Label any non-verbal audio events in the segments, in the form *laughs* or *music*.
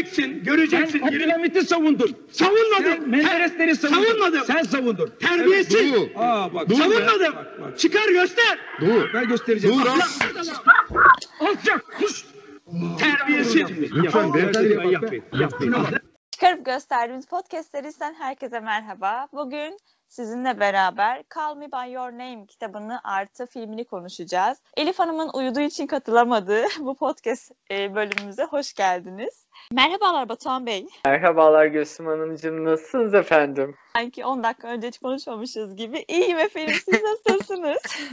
Göreceksin, göreceksin. Sen Abdülhamit'i savundun. Savunmadım. Sen Menderesleri savundun. Savunmadım. Sen savundun. Terbiyesiz. Doğu. Aa bak. Dur be. Savunmadım. Bak, bak. Çıkar göster. Dur. Ben göstereceğim. Lan. Alçak. Kuş. Terbiyesiz. Lütfen beyefendi. Ben yapayım. Yapayım. Çıkarıp gösterdiğimiz podcast serisinden herkese merhaba. Bugün sizinle beraber Call Me By Your Name kitabını artı filmini konuşacağız. Elif Hanım'ın uyuduğu için katılamadığı *laughs* bu podcast e, bölümümüze hoş geldiniz. Merhabalar Batuhan Bey. Merhabalar Gülsüm Hanımcığım. Nasılsınız efendim? Sanki 10 dakika önce hiç konuşmamışız gibi. İyiyim efendim siz nasılsınız? *laughs*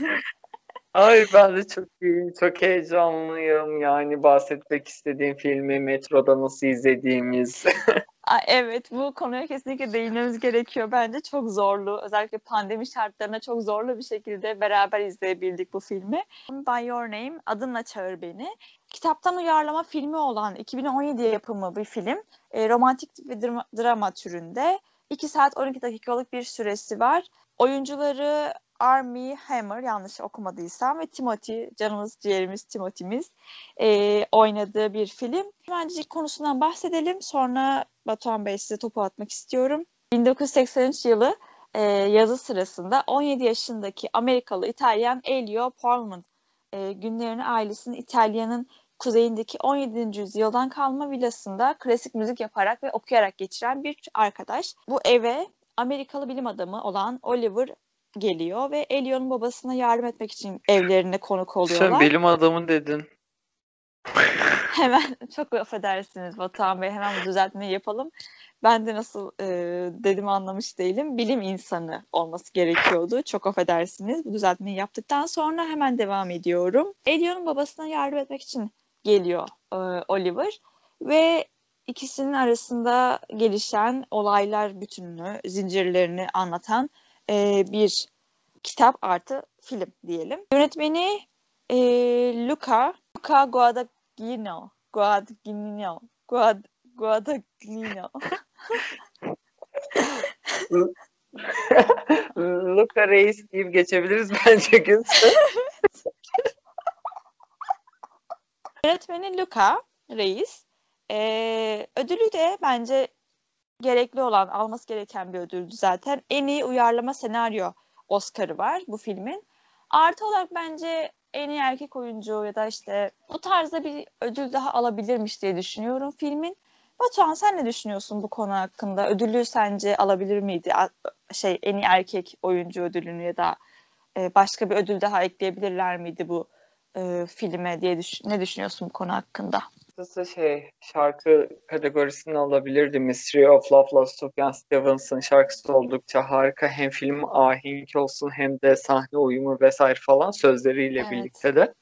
*laughs* Ay ben de çok iyiyim. Çok heyecanlıyım. Yani bahsetmek istediğim filmi metroda nasıl izlediğimiz. *laughs* Aa, evet bu konuya kesinlikle değinmemiz gerekiyor. Bence çok zorlu. Özellikle pandemi şartlarında çok zorlu bir şekilde beraber izleyebildik bu filmi. By Your Name, Adınla Çağır Beni. Kitaptan uyarlama filmi olan 2017 yapımı bir film. E, romantik ve drama, drama türünde. 2 saat 12 dakikalık bir süresi var. Oyuncuları Armie Hammer yanlış okumadıysam ve Timothy canımız ciğerimiz Timothy'miz e, oynadığı bir film. Hemencik konusundan bahsedelim. Sonra Batuhan Bey size topu atmak istiyorum. 1983 yılı e, yazı sırasında 17 yaşındaki Amerikalı İtalyan Elio Pullman e, günlerini ailesinin İtalya'nın kuzeyindeki 17. yüzyıldan kalma villasında klasik müzik yaparak ve okuyarak geçiren bir arkadaş. Bu eve Amerikalı bilim adamı olan Oliver geliyor ve Elio'nun babasına yardım etmek için evlerine konuk oluyorlar. Sen bilim adamı dedin. *laughs* Hemen çok affedersiniz Batuhan Bey hemen bu düzeltmeyi yapalım. Ben de nasıl e, dedim anlamış değilim. Bilim insanı olması gerekiyordu. Çok affedersiniz. Bu düzeltmeyi yaptıktan sonra hemen devam ediyorum. Elio'nun babasına yardım etmek için geliyor e, Oliver ve ikisinin arasında gelişen olaylar bütününü, zincirlerini anlatan e, bir kitap artı film diyelim. Yönetmeni e, Luca, Luca Guadagnino. Guadagnino. Guad, Guadagnino. *laughs* Luca Reis deyip geçebiliriz bence Gülsüm. *laughs* Yönetmeni Luca Reis. Ee, ödülü de bence gerekli olan, alması gereken bir ödüldü zaten. En iyi uyarlama senaryo Oscar'ı var bu filmin. Artı olarak bence en iyi erkek oyuncu ya da işte bu tarzda bir ödül daha alabilirmiş diye düşünüyorum filmin. Batuhan sen ne düşünüyorsun bu konu hakkında? Ödülü sence alabilir miydi? Şey en iyi erkek oyuncu ödülünü ya da e, başka bir ödül daha ekleyebilirler miydi bu e, filme diye düş- ne düşünüyorsun bu konu hakkında? Açıkçası şey şarkı kategorisini alabilirdi. Mystery of Love, Sufjan Stevens'ın şarkısı oldukça harika. Hem film ahenk olsun hem de sahne uyumu vesaire falan sözleriyle Evet. birlikte de.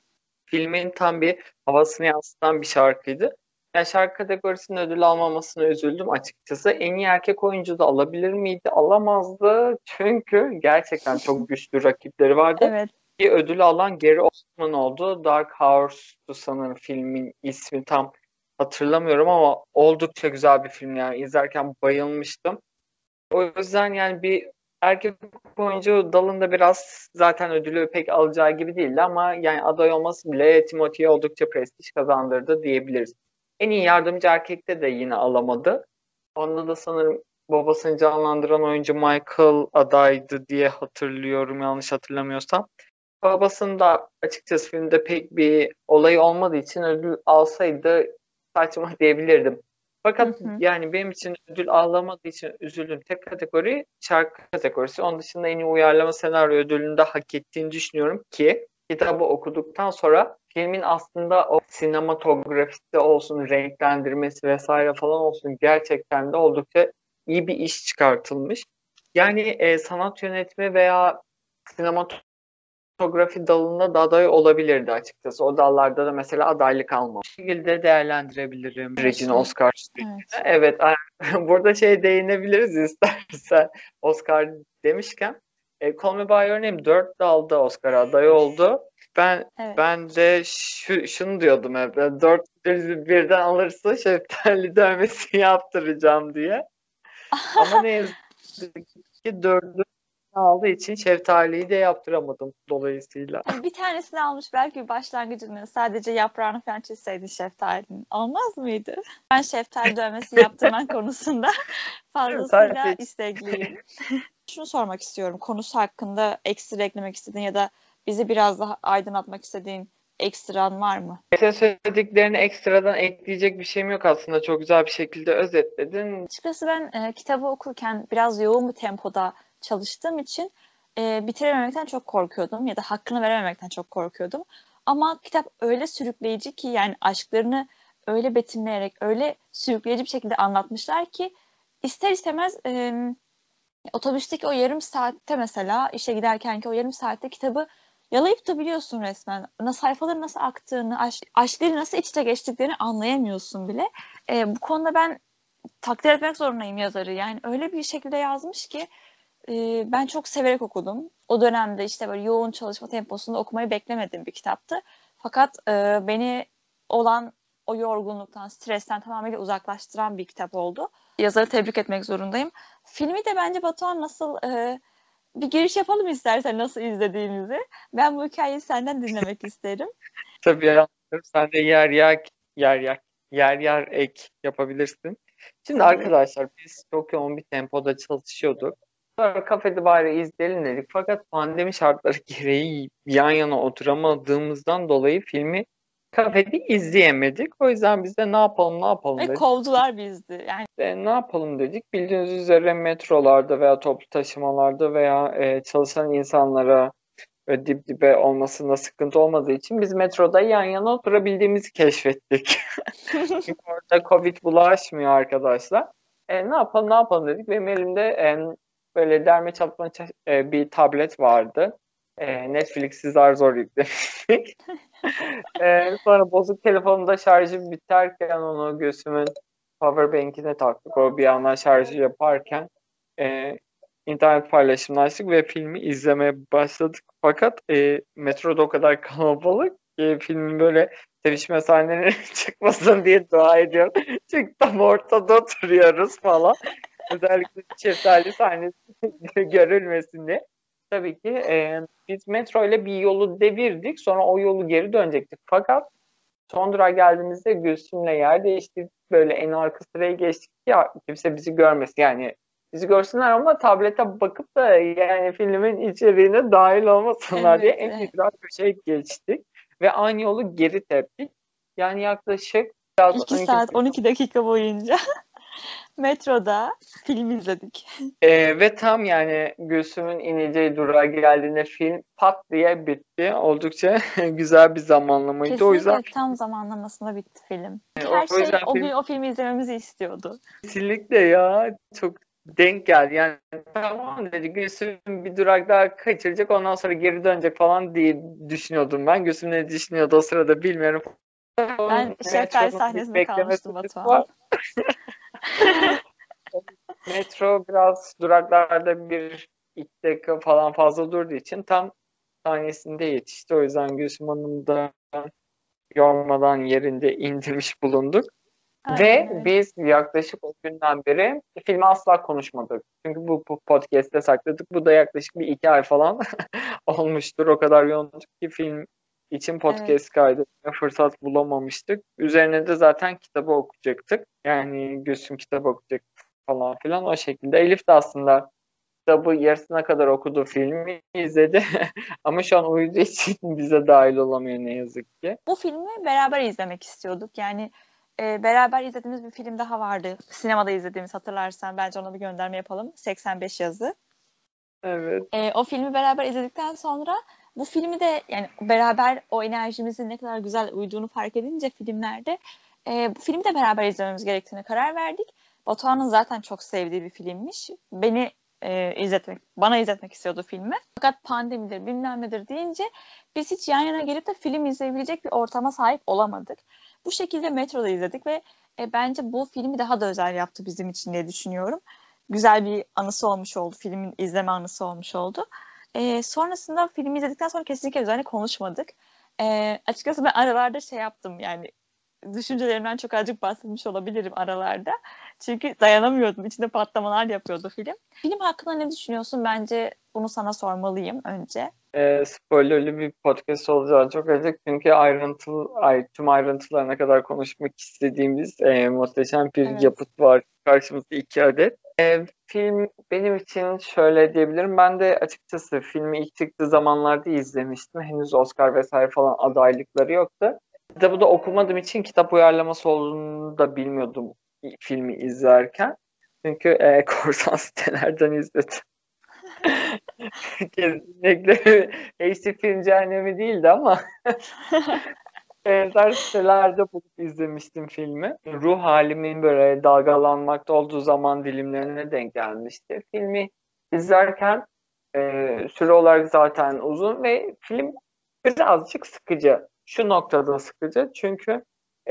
Filmin tam bir havasını yansıtan bir şarkıydı. Yani şarkı kategorisinin ödül almamasına üzüldüm açıkçası. En iyi erkek oyuncu da alabilir miydi? Alamazdı. Çünkü gerçekten çok güçlü rakipleri vardı. Evet. Bir ödül alan Gary Oldman oldu. Dark Horse'tu sanırım filmin ismi tam hatırlamıyorum ama oldukça güzel bir film yani izlerken bayılmıştım. O yüzden yani bir erkek oyuncu dalında biraz zaten ödülü pek alacağı gibi değildi ama yani aday olması bile Timothy'ye oldukça prestij kazandırdı diyebiliriz. En iyi yardımcı erkekte de yine alamadı. Onda da sanırım babasını canlandıran oyuncu Michael adaydı diye hatırlıyorum yanlış hatırlamıyorsam. Babasında açıkçası filmde pek bir olay olmadığı için ödül alsaydı saçma *laughs* diyebilirdim. Fakat Hı hı. yani benim için ödül alamadığı için üzüldüm. Tek kategori şarkı kategorisi. Onun dışında en iyi uyarlama senaryo ödülünü de hak ettiğini düşünüyorum ki kitabı okuduktan sonra filmin aslında o sinematografisi olsun, renklendirmesi vesaire falan olsun gerçekten de oldukça iyi bir iş çıkartılmış. Yani e, sanat yönetimi veya sinematografi dalında da aday olabilirdi açıkçası. O dallarda da mesela adaylık almamış. Bu şekilde değerlendirebilirim Regina Oscar sürecini. Evet. Evet, *laughs* burada şey değinebiliriz istersen *laughs* Oscar demişken. E, Call Me By Your Name 4 dalda Oscar aday oldu. Ben Evet. ben de şu, şunu diyordum hep. 4 birden alırsa şeftali dövmesi *laughs* yaptıracağım diye. Ama ne yazık ki dördü aldığı için şeftaliyi de yaptıramadım dolayısıyla. Hani bir tanesini almış belki başlangıcını sadece yaprağını falan çizseydin şeftalinin. Olmaz mıydı? Ben şeftali dövmesi *laughs* yaptırman konusunda fazlasıyla istekliyim. *laughs* Şunu sormak istiyorum. Konusu hakkında ekstra eklemek istediğin ya da bizi biraz daha aydınlatmak istediğin ekstran var mı? Senin söylediklerini ekstradan ekleyecek bir şeyim yok aslında. Çok güzel bir şekilde özetledin. Açıkçası ben e, kitabı okurken biraz yoğun bir tempoda çalıştığım için e, bitirememekten çok korkuyordum ya da hakkını verememekten çok korkuyordum. Ama kitap öyle sürükleyici ki yani aşklarını öyle betimleyerek, öyle sürükleyici bir şekilde anlatmışlar ki ister istemez e, otobüsteki o yarım saatte mesela işe giderkenki o yarım saatte kitabı yalayıp tutabiliyorsun resmen. Na, sayfaların nasıl aktığını, aş, aşkları nasıl iç içe geçtiklerini anlayamıyorsun bile. E, bu konuda ben takdir etmek zorundayım yazarı. Yani öyle bir şekilde yazmış ki e, ben çok severek okudum. O dönemde işte böyle yoğun çalışma temposunda okumayı beklemediğim bir kitaptı. Fakat e, beni olan o yorgunluktan, stresten tamamıyla uzaklaştıran bir kitap oldu. Yazarı tebrik etmek zorundayım. Filmi de bence Batuhan nasıl e, bir giriş yapalım istersen nasıl izlediğimizi. Ben bu hikayeyi senden dinlemek *laughs* isterim. Tabii anladım. Sen de yer yer yer yer yer yer ek yapabilirsin. Şimdi arkadaşlar biz çok yoğun bir tempoda çalışıyorduk. Sonra kafede bari izleyelim dedik. Fakat pandemi şartları *laughs* gereği yan yana oturamadığımızdan dolayı filmi kafede izleyemedik. O yüzden biz de ne yapalım ne yapalım Ve dedik. kovdular bizi. Yani E, ne yapalım dedik. Bildiğiniz üzere metrolarda veya toplu taşımalarda veya e, çalışan insanlara böyle dip dibe olmasında sıkıntı olmadığı için biz metroda yan yana oturabildiğimizi keşfettik. *laughs* Çünkü orada Covid bulaşmıyor arkadaşlar. E, ne yapalım ne yapalım dedik. Benim elimde e, böyle derme çatma ça- e, bir tablet vardı. E, Netflix'i zar zor yüklemiştik. *laughs* E, sonra bozuk telefonumda şarjı biterken onu göğsümün powerbank'ine taktık. O bir yandan şarjı yaparken e, internet paylaşımlaştık ve filmi izlemeye başladık. Fakat e, metroda o kadar *laughs* kalabalık ki filmin böyle sevişme sahneleri *laughs* çıkmasın diye dua ediyorum. Çünkü tam ortada oturuyoruz falan. Özellikle şeftali sahnesi *laughs* görülmesin diye. Tabii ki e, biz metro ile bir yolu devirdik. Sonra o yolu geri dönecektik. Fakat son durağa geldiğimizde Gülsüm'le yer değiştirdik. Böyle en arka sıraya geçtik ya kimse bizi görmesin. Yani bizi görsünler ama tablete bakıp da yani filmin içeriğine dahil olmasınlar diye Evet, en evet. ücra köşeye geçtik. Ve aynı yolu geri teptik. Yani yaklaşık biraz 2 12 saat 12 dakika boyunca *laughs* metroda film izledik. Ee, ve tam yani Gülsüm'ün ineceği durağa geldiğinde film pat diye bitti. Oldukça *laughs* güzel bir zamanlamaydı. O Kesinlikle yüzden tam zamanlamasında bitti film. o- Her o şey o film- o filmi izlememizi istiyordu. kesinlikle ya çok denk geldi. Yani tamam dedi Gülsüm bir durak daha kaçıracak ondan sonra geri dönecek falan diye düşünüyordum ben. Gülsüm ne düşünüyordu o sırada bilmiyorum. Ben şeftali sahnesinde kalmıştım Batuhan. *laughs* *laughs* Metro biraz duraklarda bir iki dakika falan fazla durduğu için tam saniyesinde yetişti. O yüzden Gülsüm Hanım da yormadan yerinde indirmiş bulunduk. Aynen Ve biz yaklaşık o günden beri filmi asla konuşmadık. Çünkü bu, bu podcast'te sakladık. Bu da yaklaşık bir iki ay falan *laughs* olmuştur. O kadar yoğunduk ki film için podcast Evet. kaydetmeye fırsat bulamamıştık. Üzerine de zaten kitabı okuyacaktık. Yani Gülsüm kitabı okuyacak falan filan o şekilde. Elif de aslında kitabı yarısına kadar okudu, filmi izledi. *laughs* Ama şu an uyuduğu için *laughs* bize dahil olamıyor ne yazık ki. Bu filmi beraber izlemek istiyorduk. Yani e, beraber izlediğimiz bir film daha vardı. Sinemada izlediğimiz hatırlarsan. Bence ona bir gönderme yapalım. 85 yazı. Evet. E, o filmi beraber izledikten sonra bu filmi de yani beraber o enerjimizin ne kadar güzel uyduğunu fark edince filmlerde e, bu filmi de beraber izlememiz gerektiğine karar verdik. Batuhan'ın zaten çok sevdiği bir filmmiş. Beni e, izletmek, bana izletmek istiyordu filmi. Fakat pandemidir bilmem nedir deyince biz hiç yan yana gelip de film izleyebilecek bir ortama sahip olamadık. Bu şekilde metroda izledik ve e, bence bu filmi daha da özel yaptı bizim için diye düşünüyorum. Güzel bir anısı olmuş oldu. Filmin izleme anısı olmuş oldu. E, sonrasında filmi izledikten sonra kesinlikle üzerine konuşmadık. E, açıkçası ben aralarda şey yaptım yani düşüncelerimden çok azıcık bahsetmiş olabilirim aralarda. Çünkü dayanamıyordum. İçinde patlamalar yapıyordu film. Film hakkında ne düşünüyorsun? Bence bunu sana sormalıyım önce. E, spoilerlı bir podcast olacağı çok açık çünkü ayrıntılı, ay, tüm ayrıntılarına kadar konuşmak istediğimiz e, muhteşem bir Evet. yapıt var karşımızda iki adet. E, film benim için şöyle diyebilirim. Ben de açıkçası filmi ilk çıktığı zamanlarda izlemiştim. Henüz Oscar vesaire falan adaylıkları yoktu. Kitabı da okumadığım için kitap uyarlaması olduğunu da bilmiyordum filmi izlerken. Çünkü e, *laughs* korsan sitelerden izledim. *laughs* Kesinlikle HD film cehennemi değildi ama *laughs* benzer sitelerde bulup izlemiştim filmi. Ruh halimin böyle dalgalanmakta olduğu zaman dilimlerine denk gelmişti. Filmi izlerken e, süre olarak zaten uzun ve film birazcık sıkıcı. Şu noktada sıkıcı çünkü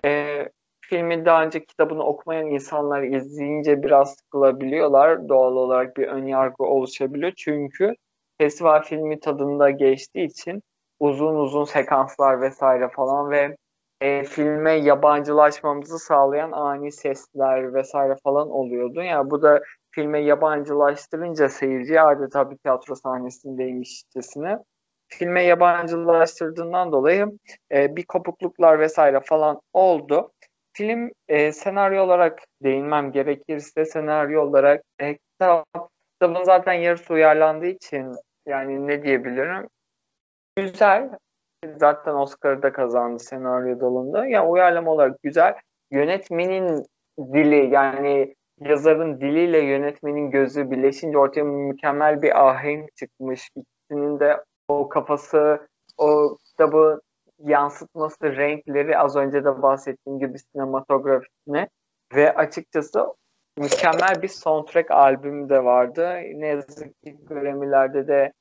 e, filmi daha önce kitabını okumayan insanlar izleyince biraz sıkılabiliyorlar. Doğal olarak bir ön yargı oluşabiliyor. Çünkü festival filmi tadında geçtiği için uzun uzun sekanslar vesaire falan ve e, filme yabancılaşmamızı sağlayan ani sesler vesaire falan oluyordu. Yani bu da filme yabancılaştırınca seyirci adeta bir tiyatro sahnesindeymişçesine filme yabancılaştırdığından dolayı e, bir kopukluklar vesaire falan oldu. Film e, senaryo olarak değinmem gerekirse senaryo olarak e, kitap, kitabın zaten yarısı uyarlandığı için yani ne diyebilirim? Güzel. Zaten Oscar'ı da kazandı senaryo dalında. Yani uyarlama olarak güzel. Yönetmenin dili yani yazarın diliyle yönetmenin gözü birleşince ortaya mükemmel bir ahenk çıkmış. İkisinin de o kafası, o kitabı yansıtması, renkleri az önce de bahsettiğim gibi sinematografisine ve açıkçası mükemmel bir soundtrack albümü de vardı. Ne yazık ki Grammy'lerde de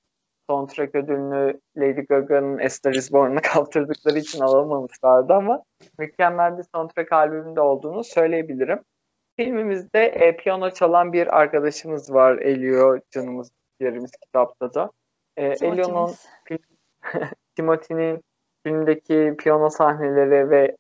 soundtrack ödülünü Lady Gaga'nın A Star Is Born'a *laughs* kaptırdıkları için alamamışlardı ama mükemmel bir soundtrack albümünde olduğunu söyleyebilirim. Filmimizde e, piyano çalan bir arkadaşımız var Elio canımız yerimiz kitapta da. E, Elio'nun *laughs* Timothy'nin filmdeki piyano sahneleri ve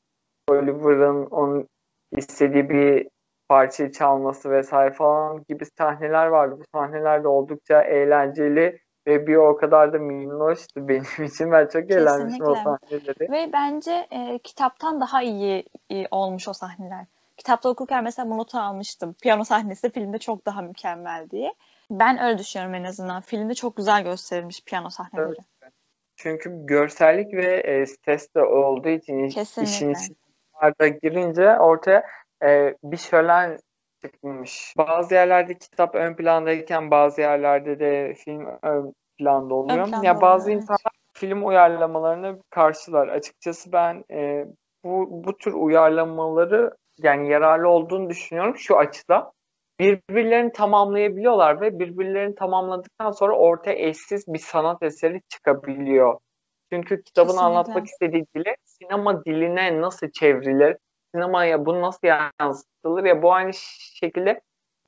Oliver'ın onun istediği bir parçayı çalması vesaire falan gibi sahneler vardı. Bu sahneler de oldukça eğlenceli ve bir o kadar da minnoştu benim *laughs* için. Ben çok eğlenmiştim o sahneleri. Ve bence e, kitaptan daha iyi, iyi olmuş o sahneler. Kitapta okurken mesela bu notu almıştım. Piyano sahnesi filmde çok daha mükemmel diye. Ben öyle düşünüyorum en azından. Filmde çok güzel gösterilmiş piyano sahneleri. Evet. Çünkü görsellik ve e, ses de olduğu için Kesinlikle. işin içine girince ortaya e, bir şölen çıkmış. Bazı yerlerde kitap ön plandayken bazı yerlerde de film ön planda oluyor. planda ya bazı oluyor, insanlar film uyarlamalarını karşılar. Açıkçası ben e, bu bu tür uyarlamaları yani yararlı olduğunu düşünüyorum şu açıdan. Birbirlerini tamamlayabiliyorlar ve birbirlerini tamamladıktan sonra ortaya eşsiz bir sanat eseri çıkabiliyor. Çünkü kitabın Kesinlikle. anlatmak istediği dili sinema diline nasıl çevrilir, sinemaya bu nasıl yansıtılır ya bu aynı şekilde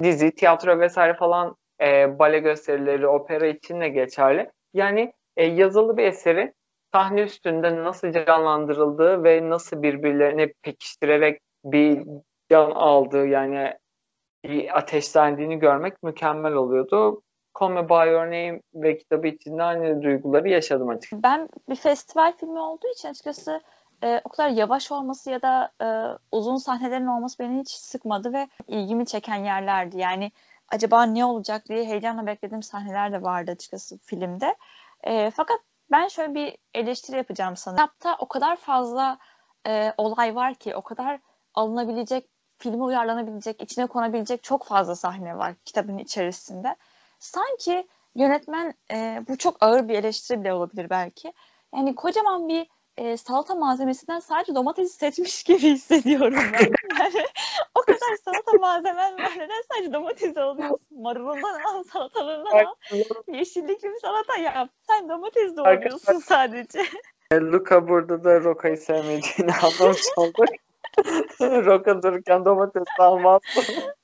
dizi, tiyatro vesaire falan e, bale gösterileri, opera için de geçerli. Yani e, yazılı bir eseri sahne üstünde nasıl canlandırıldığı ve nasıl birbirlerini pekiştirerek bir can aldığı yani bir ateşlendiğini görmek mükemmel oluyordu. Call Me By Your Name ve kitabı içinde aynı duyguları yaşadım açıkçası. Ben bir festival filmi olduğu için açıkçası e, o kadar yavaş olması ya da e, uzun sahnelerin olması beni hiç sıkmadı ve ilgimi çeken yerlerdi. Yani acaba ne olacak diye heyecanla beklediğim sahneler de vardı açıkçası filmde. E, fakat ben şöyle bir eleştiri yapacağım sana. Kitapta o kadar fazla e, olay var ki, o kadar alınabilecek, filme uyarlanabilecek, içine konabilecek çok fazla sahne var kitabın içerisinde. Sanki yönetmen, e, bu çok ağır bir eleştiri bile olabilir belki. Yani kocaman bir e, salata malzemesinden sadece domatesi seçmiş *laughs* gibi hissediyorum ben. Yani o kadar salata malzemen var. Neden sadece domates alıyorsun? Marulundan al, salatalığından al. Yeşillikli bir salata yap. Sen domates doğruyorsun sadece. Luca burada da Roca'yı sevmediğini anlamış olduk. *laughs* Roca dururken domates almaz.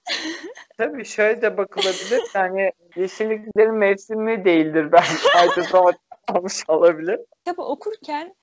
*laughs* Tabii şöyle de bakılabilir. Yani yeşilliklerin mevsimi değildir belki. Sadece domates almış olabilir. Kitabı okurken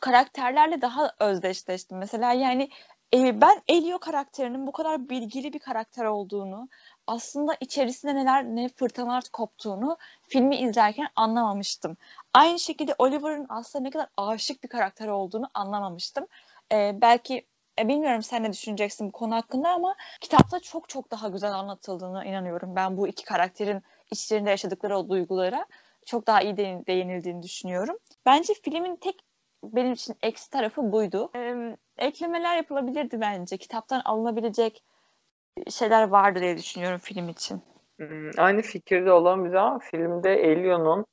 karakterlerle daha özdeşleştim. Mesela yani e, ben Elio karakterinin bu kadar bilgili bir karakter olduğunu, aslında içerisinde neler ne fırtınalar koptuğunu filmi izlerken anlamamıştım. Aynı şekilde Oliver'ın aslında ne kadar aşık bir karakter olduğunu anlamamıştım. E, belki e, bilmiyorum sen ne düşüneceksin bu konu hakkında ama kitapta çok çok daha güzel anlatıldığını inanıyorum. Ben bu iki karakterin içlerinde yaşadıkları o duygulara çok daha iyi değinildiğini düşünüyorum. Bence filmin tek benim için eksi tarafı buydu. Ee, eklemeler yapılabilirdi bence. Kitaptan alınabilecek şeyler vardı diye düşünüyorum film için. Hmm, aynı fikirde olabilir ama filmde Elio'nun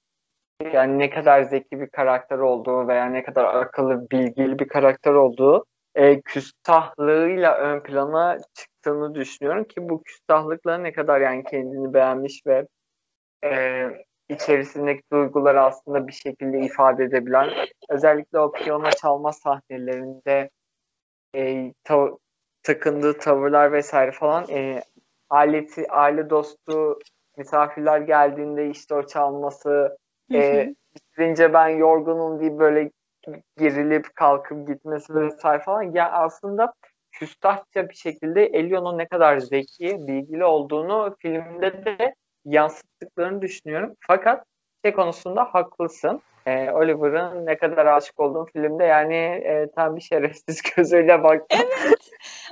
yani ne kadar zeki bir karakter olduğu veya ne kadar akıllı, bilgili bir karakter olduğu e, küstahlığıyla ön plana çıktığını düşünüyorum ki bu küstahlıkla ne kadar yani kendini beğenmiş ve e, içerisindeki duyguları aslında bir şekilde ifade edebilen özellikle o piyano çalma sahnelerinde e, tav- takındığı tavırlar vesaire falan e, ailesi, aile dostu misafirler geldiğinde işte o çalması e, bitirince ben yorgunum diye böyle gerilip kalkıp gitmesi vesaire falan. Ya aslında küstahça bir şekilde Elion'un ne kadar zeki, bilgili olduğunu filmde de yansıttıklarını düşünüyorum. Fakat şey konusunda haklısın. Ee, Oliver'ın ne kadar aşık olduğum filmde yani e, tam bir şerefsiz *laughs* gözüyle baktım. Evet.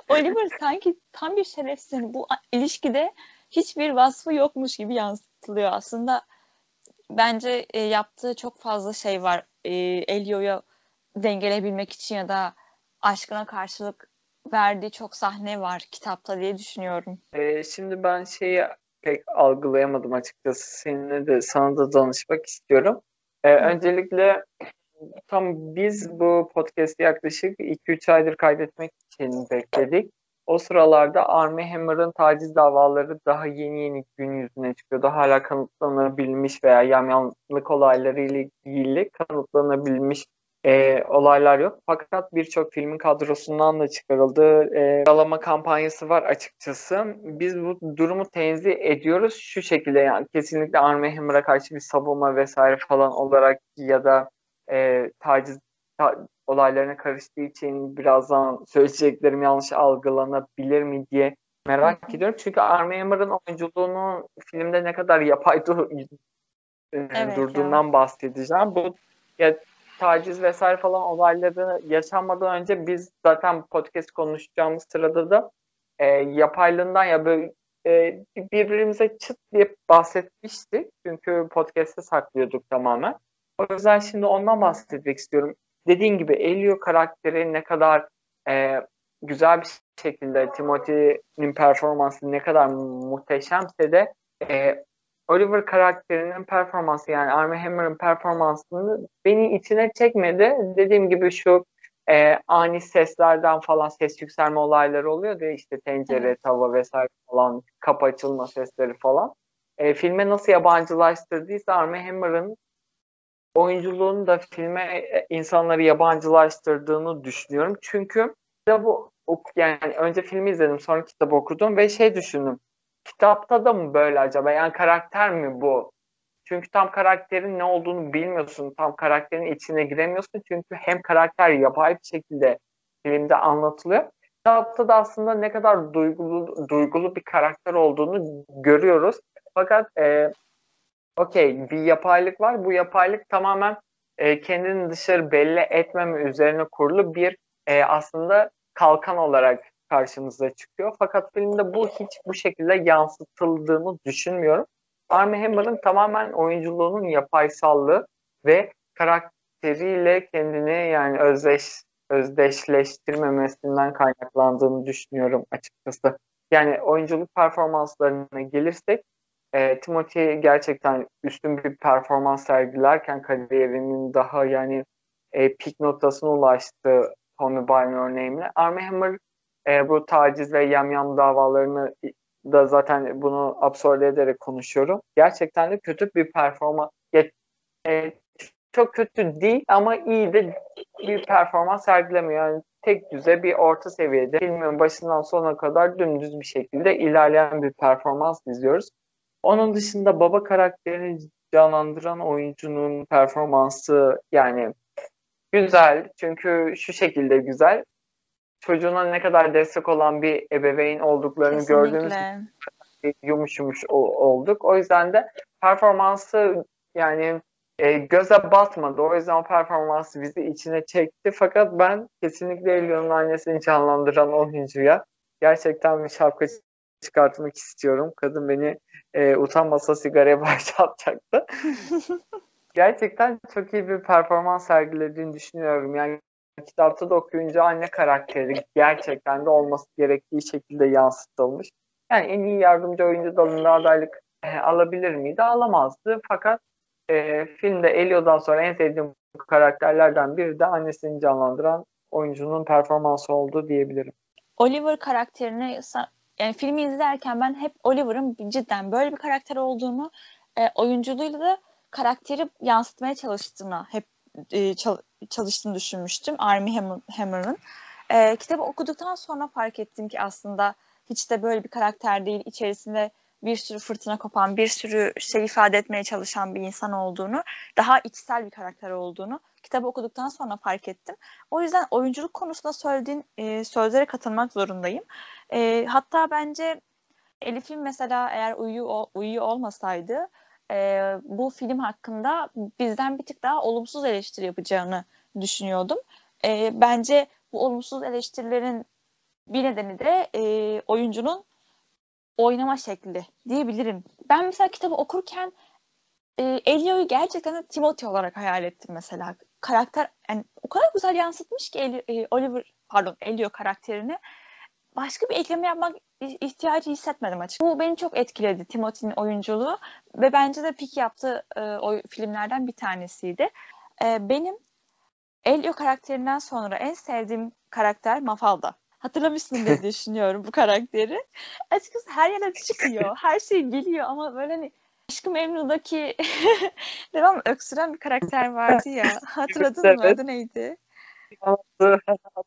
Oliver sanki tam bir şerefsiz. Bu ilişkide hiçbir vasfı yokmuş gibi yansıtılıyor. Aslında bence e, yaptığı çok fazla şey var. E, Elio'ya dengeleyebilmek için ya da aşkına karşılık verdiği çok sahne var kitapta diye düşünüyorum. E, şimdi ben şeyi pek algılayamadım açıkçası. Seninle de sana da danışmak istiyorum. Ee, öncelikle tam biz bu podcast'i yaklaşık 2-3 aydır kaydetmek için bekledik. O sıralarda Army Hammer'ın taciz davaları daha yeni yeni gün yüzüne çıkıyordu. Hala kanıtlanabilmiş veya yamyanlık olayları ile ilgili kanıtlanabilmiş e, olaylar yok. Fakat birçok filmin kadrosundan da çıkarıldı. E, yalama kampanyası var açıkçası. Biz bu durumu tenzih ediyoruz şu şekilde yani kesinlikle Armie Hammer'a karşı bir savunma vesaire falan olarak ya da e, taciz ta, olaylarına karıştığı için birazdan söyleyeceklerim yanlış algılanabilir mi diye merak ediyorum. Çünkü Armie Hammer'ın oyunculuğunu filmde ne kadar yapay dur, *laughs* evet, durduğundan ya. bahsedeceğim. Bu ya taciz vesaire falan olayları yaşanmadan önce biz zaten podcast konuşacağımız sırada da e, yapaylığından ya böyle e, birbirimize çıt diye bahsetmiştik. Çünkü podcast'te saklıyorduk tamamen. O yüzden şimdi ondan bahsetmek istiyorum. Dediğin gibi Elio karakteri ne kadar e, güzel bir şekilde Timothy'nin performansı ne kadar muhteşemse de e, Oliver karakterinin performansı yani Armie Hammer'ın performansını beni içine çekmedi. Dediğim gibi şu e, ani seslerden falan ses yükselme olayları oluyor diye işte tencere, tava vesaire falan kapı açılma sesleri falan. E, filme nasıl yabancılaştırdıysa Armie Hammer'ın oyunculuğunu da filme e, insanları yabancılaştırdığını düşünüyorum. Çünkü bu yani önce filmi izledim sonra kitabı okudum ve şey düşündüm kitapta da mı böyle acaba? Yani karakter mi bu? Çünkü tam karakterin ne olduğunu bilmiyorsun. Tam karakterin içine giremiyorsun. Çünkü hem karakter yapay bir şekilde filmde anlatılıyor. Kitapta da aslında ne kadar duygulu duygulu bir karakter olduğunu görüyoruz. Fakat e, okey bir yapaylık var. Bu yapaylık tamamen e, kendini dışarı belli etmeme üzerine kurulu bir e, aslında kalkan olarak karşımıza çıkıyor. Fakat filmde bu hiç bu şekilde yansıtıldığını düşünmüyorum. Armie Hammer'ın tamamen oyunculuğunun yapaysallığı ve karakteriyle kendini yani özdeş özdeşleştirmemesinden kaynaklandığını düşünüyorum açıkçası. Yani oyunculuk performanslarına gelirsek e, Timothy gerçekten üstün bir performans sergilerken kariyerinin daha yani e, pik noktasına ulaştı Tommy Byrne örneğimle. Armie Hammer e, bu taciz ve yamyam davalarını da zaten bunu absorbe ederek konuşuyorum. Gerçekten de kötü bir performans. E, çok kötü değil ama iyi de bir performans sergilemiyor. Yani tek düze bir orta seviyede filmin başından sona kadar dümdüz bir şekilde ilerleyen bir performans izliyoruz. Onun dışında baba karakterini canlandıran oyuncunun performansı yani Güzel. Çünkü şu şekilde güzel. Çocuğuna ne kadar destek olan bir ebeveyn olduklarını gördüğümüz yumuş yumuş olduk. O yüzden de performansı yani e, göze batmadı. O yüzden o performansı bizi içine çekti. Fakat ben kesinlikle Elion'un annesini canlandıran oyuncuya gerçekten bir şapka çıkartmak istiyorum. Kadın beni e, utanmasa sigaraya başlatacaktı. *laughs* Gerçekten çok iyi bir performans sergilediğini düşünüyorum. Yani kitapta da okuyunca anne karakteri gerçekten de olması gerektiği şekilde yansıtılmış. Yani en iyi yardımcı oyuncu dalında adaylık e, alabilir miydi? Alamazdı. Fakat e, filmde Elio'dan sonra en sevdiğim karakterlerden biri de annesini canlandıran oyuncunun performansı oldu diyebilirim. Oliver karakterini yani filmi izlerken ben hep Oliver'ın cidden böyle bir karakter olduğunu e, oyunculuğuyla da karakteri yansıtmaya çalıştığını hep e, çal- çalıştığını düşünmüştüm Hammer- Hammer'ın. E, kitabı okuduktan sonra fark ettim ki aslında hiç de böyle bir karakter değil. İçerisinde bir sürü fırtına kopan, bir sürü şey ifade etmeye çalışan bir insan olduğunu, daha içsel bir karakter olduğunu kitabı okuduktan sonra fark ettim. O yüzden oyunculuk konusunda söylediğin e, sözlere katılmak zorundayım. E, hatta bence Elif'in mesela eğer uyuyor, uyuyor olmasaydı e, bu film hakkında bizden bir tık daha olumsuz eleştiri yapacağını düşünüyordum. E, bence bu olumsuz eleştirilerin bir nedeni de e, oyuncunun oynama şekli diyebilirim. Ben mesela kitabı okurken e, Elio'yu gerçekten Timothy olarak hayal ettim mesela. Karakter yani o kadar güzel yansıtmış ki Eli- e, Oliver pardon Elio karakterini başka bir ekleme yapmak ihtiyacı hissetmedim açıkçası. Bu beni çok etkiledi Timothy'nin oyunculuğu ve bence de pik yaptığı e, o filmlerden bir tanesiydi. E, benim Elio karakterinden sonra en sevdiğim karakter Mafalda. Hatırlamışsın diye *laughs* düşünüyorum bu karakteri. Açıkçası her yere çıkıyor, her şey geliyor ama böyle hani Aşkı Memnu'daki *laughs* devam öksüren bir karakter vardı ya. *laughs* Hatırladın mı? Evet. Adı neydi? Adı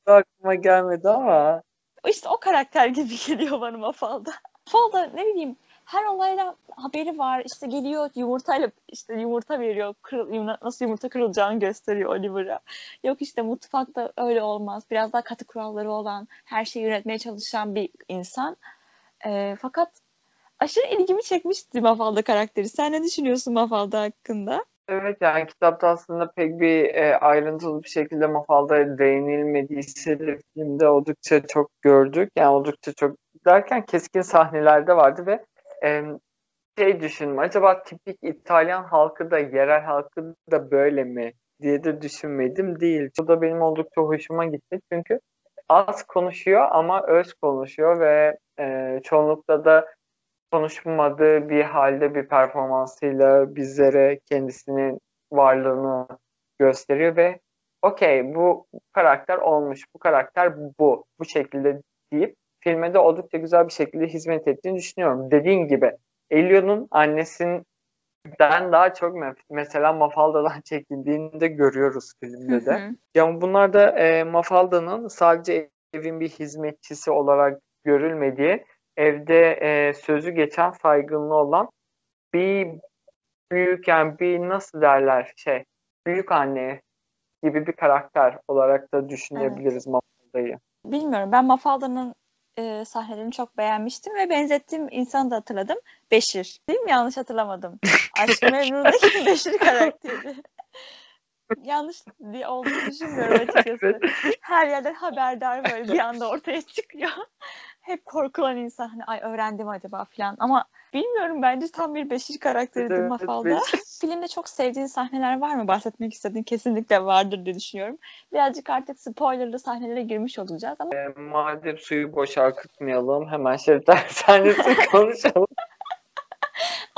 aklıma gelmedi ama İşte o karakter gibi *laughs* geliyor bana Mafalda. Mafalda ne bileyim her olaydan haberi var. İşte geliyor yumurtayla işte yumurta veriyor. Kırıl, nasıl yumurta kırılacağını gösteriyor Oliver'a. Yok işte mutfakta öyle olmaz. Biraz daha katı kuralları olan, her şeyi yönetmeye çalışan bir insan. Ee, fakat aşırı ilgimi çekmişti Mafalda karakteri. Sen ne düşünüyorsun Mafalda hakkında? Evet yani kitapta aslında pek bir e, ayrıntılı bir şekilde Mafalda değinilmediyse de filmde oldukça çok gördük. Yani oldukça çok derken keskin sahnelerde vardı ve e, şey düşündüm. Acaba tipik İtalyan halkı da yerel halkı da böyle mi diye de düşünmedim değil. Bu da benim oldukça hoşuma gitti çünkü az konuşuyor ama öz konuşuyor ve e, çoğunlukla da konuşmadığı bir halde bir performansıyla bizlere kendisinin varlığını gösteriyor ve okey bu karakter olmuş, bu karakter bu, bu şekilde deyip filme de oldukça güzel bir şekilde hizmet ettiğini düşünüyorum. Dediğin gibi Elio'nun annesinden daha çok me- mesela Mafalda'dan *laughs* çekildiğini de görüyoruz filmde de. Hı hı. Yani bunlar da e, Mafalda'nın sadece evin bir hizmetçisi olarak görülmediği, evde e, sözü geçen saygınlığı olan bir büyük yani bir nasıl derler şey büyük anne gibi bir karakter olarak da düşünebiliriz Mafalda'yı. Bilmiyorum. Ben Mafalda'nın e, sahnelerini çok beğenmiştim ve benzettiğim insanı da hatırladım. Beşir. Değil mi? Yanlış hatırlamadım. Aşk-ı *laughs* Memnu'daki Beşir karakteri. Yanlış diye olduğunu düşünmüyorum açıkçası. Evet. Her yerden haberdar böyle bir anda ortaya çıkıyor. Hep korkulan insan hani ay öğrendim acaba falan ama bilmiyorum bence tam bir Beşir karakteridir Evet, Mafalda. Beşir. *laughs* Filmde çok sevdiğin sahneler var mı? Bahsetmek istediğin kesinlikle vardır diye düşünüyorum. Birazcık artık spoilerlı sahnelere girmiş olacağız ama E, madem suyu boş akıtmayalım hemen şeritler *laughs* sahnesi *laughs* konuşalım.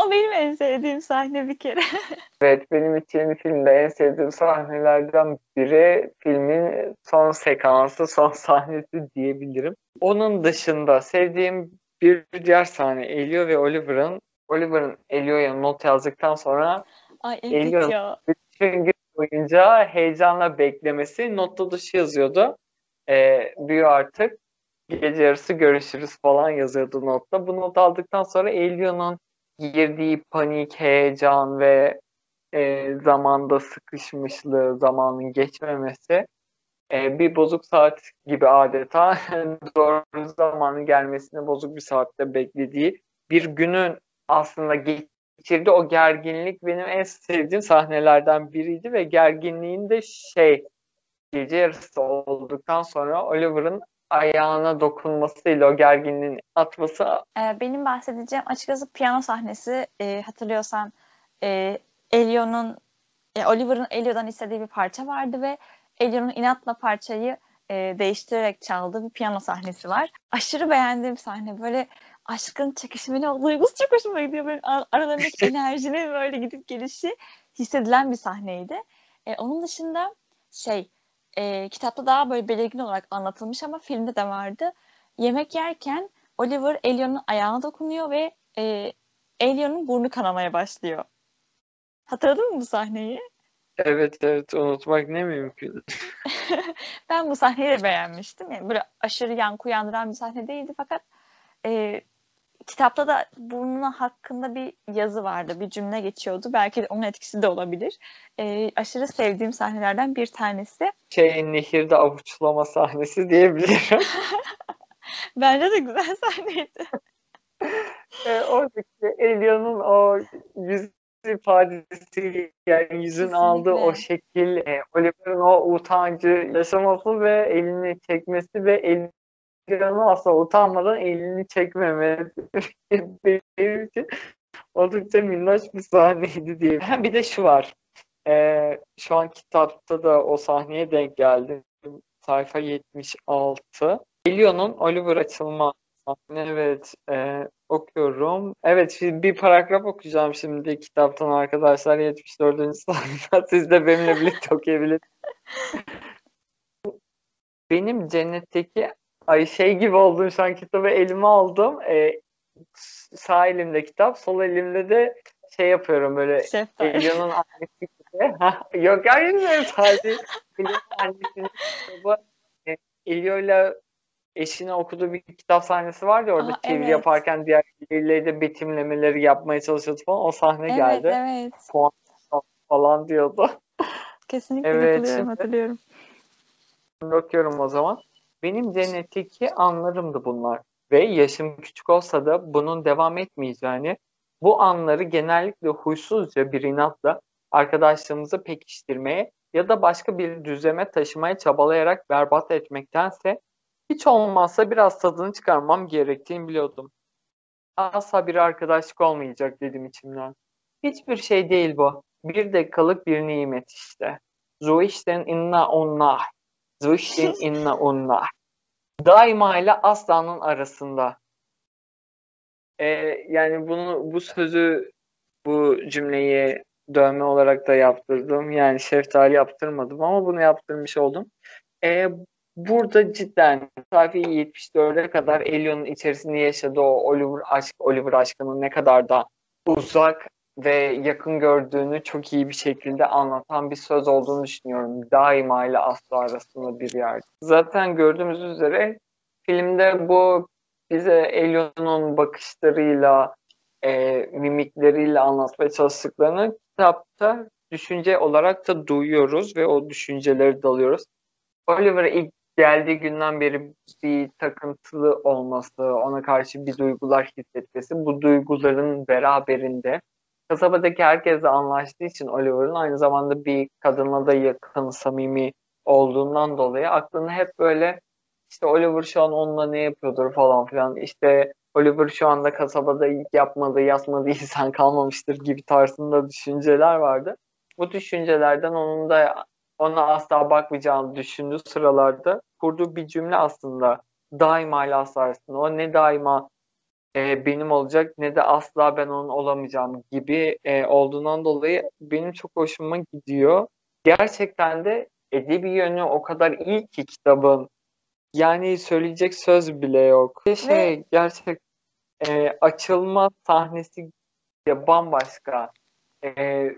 O benim en sevdiğim sahne bir kere. *laughs* Evet benim için filmde en sevdiğim sahnelerden biri filmin son sekansı, son sahnesi diyebilirim. Onun dışında sevdiğim bir diğer sahne Elio ve Oliver'ın Oliver'ın Elio'ya not yazdıktan sonra Ay evet ya. bütün gün boyunca heyecanla beklemesi notta dışı yazıyordu. Ee, büyü artık gece yarısı görüşürüz falan yazıyordu notta. Bu notu aldıktan sonra Elio'nun girdiği panik, heyecan ve e, zamanda sıkışmışlığı, zamanın geçmemesi e, bir bozuk saat gibi adeta *laughs* doğru zamanın gelmesini bozuk bir saatte beklediği bir günün aslında geçirdiği o gerginlik benim en sevdiğim sahnelerden biriydi ve gerginliğin de şey gece yarısı olduktan sonra Oliver'ın ayağına dokunmasıyla o gerginliğin atması Ee, benim bahsedeceğim açıkçası piyano sahnesi Ee, hatırlıyorsan e, Elio'nun e, Oliver'ın Elio'dan istediği bir parça vardı ve Elio'nun inatla parçayı e, değiştirerek çaldığı bir piyano sahnesi var. Aşırı beğendiğim sahne. Böyle aşkın çekişmeli o duygusu çok hoşuma gidiyor. Böyle ar- aralarındaki *laughs* enerjinin böyle gidip gelişi hissedilen bir sahneydi. E, onun dışında şey e, kitapta daha böyle belirgin olarak anlatılmış ama filmde de vardı. Yemek yerken Oliver Elio'nun ayağına dokunuyor ve e, Elio'nun burnu kanamaya başlıyor. Hatırladın mı bu sahneyi? evet evet unutmak ne mümkün. *laughs* *laughs* Ben bu sahneyi de beğenmiştim. Yani böyle aşırı yankı uyandıran bir sahne değildi fakat e, kitapta da burnuna hakkında bir yazı vardı. Bir cümle geçiyordu. Belki de onun etkisi de olabilir. E, aşırı sevdiğim sahnelerden bir tanesi. Şey nehirde avuçlama sahnesi diyebilirim. *laughs* Bence de güzel sahneydi. *laughs* e, oradaki Elia'nın o yüz ifadesi yani yüzün aldığı o şekil e, Oliver'ın o utancı yaşaması ve elini çekmesi ve Elia'nın aslında utanmadan elini çekmemesi benim *laughs* için oldukça minnoş bir sahneydi diye. Ha, bir de şu var. E, şu an kitapta da o sahneye denk geldi. Sayfa 76. Elio'nun Oliver açılma Evet, e, okuyorum. Evet, şimdi bir paragraf okuyacağım şimdi kitaptan arkadaşlar 74. sayfa. *laughs* Siz de benimle birlikte okuyabilirsiniz. *laughs* Benim cennetteki ay şey gibi oldum şu an kitabı elime aldım. E, sağ elimde kitap, sol elimde de şey yapıyorum böyle. Elion'un annesi gibi. *laughs* Yok hayır sadece Elion'un annesinin kitabı e, Elio'yla eşine okuduğu bir kitap sahnesi var ya orada Aa, çeviri evet. yaparken diğer birileriyle de betimlemeleri yapmaya çalışıyordu falan. O sahne Evet, geldi. evet. Puan falan diyordu. Kesinlikle Evet, katılıyorum, şimdi- hatırlıyorum. Bakıyorum o zaman. Benim cennetteki anlarımdı bunlar. Ve yaşım küçük olsa da bunun devam etmeyeceğini, bu anları genellikle huysuzca bir inatla arkadaşlarımızı pekiştirmeye ya da başka bir düzleme taşımaya çabalayarak berbat etmektense hiç olmazsa biraz tadını çıkarmam gerektiğini biliyordum. Asla bir arkadaşlık olmayacak dedim içimden. Hiçbir şey değil bu. Bir dakikalık bir nimet işte. İşten inna onnah. İşten inna onnah. Daima ile aslanın arasında. Ee, yani bunu bu sözü bu cümleyi dövme olarak da yaptırdım. Yani şeftali yaptırmadım ama bunu yaptırmış oldum. Ee, burada cidden sayfa 74'e kadar Elion'un içerisinde yaşadığı o Oliver aşk, Oliver aşkının ne kadar da uzak ve yakın gördüğünü çok iyi bir şekilde anlatan bir söz olduğunu düşünüyorum. Daima ile asla arasında bir yer. Zaten gördüğümüz üzere filmde bu bize Elion'un bakışlarıyla, e, mimikleriyle anlatmaya çalıştıklarını kitapta düşünce olarak da duyuyoruz ve o düşünceleri dalıyoruz. Oliver'a ilk geldiği günden beri bir takıntılı olması, ona karşı bir duygular hissetmesi, bu duyguların beraberinde kasabadaki herkesle anlaştığı için Oliver'ın aynı zamanda bir kadınla da yakın, samimi olduğundan dolayı aklını hep böyle işte Oliver şu an onunla ne yapıyordur falan filan. İşte Oliver şu anda kasabada yapmadığı, yazmadığı *laughs* insan kalmamıştır gibi tarzında düşünceler vardı. Bu düşüncelerden onun da ona asla bakmayacağını düşündüğü sıralarda kurduğu bir cümle aslında daima ile. O ne daima e, benim olacak ne de asla ben onun olamayacağım gibi e, olduğundan dolayı benim çok hoşuma gidiyor. Gerçekten de edebi yönü o kadar iyi ki kitabın. Yani söyleyecek söz bile yok. Şey gerçek e, açılma sahnesi ya bambaşka. E,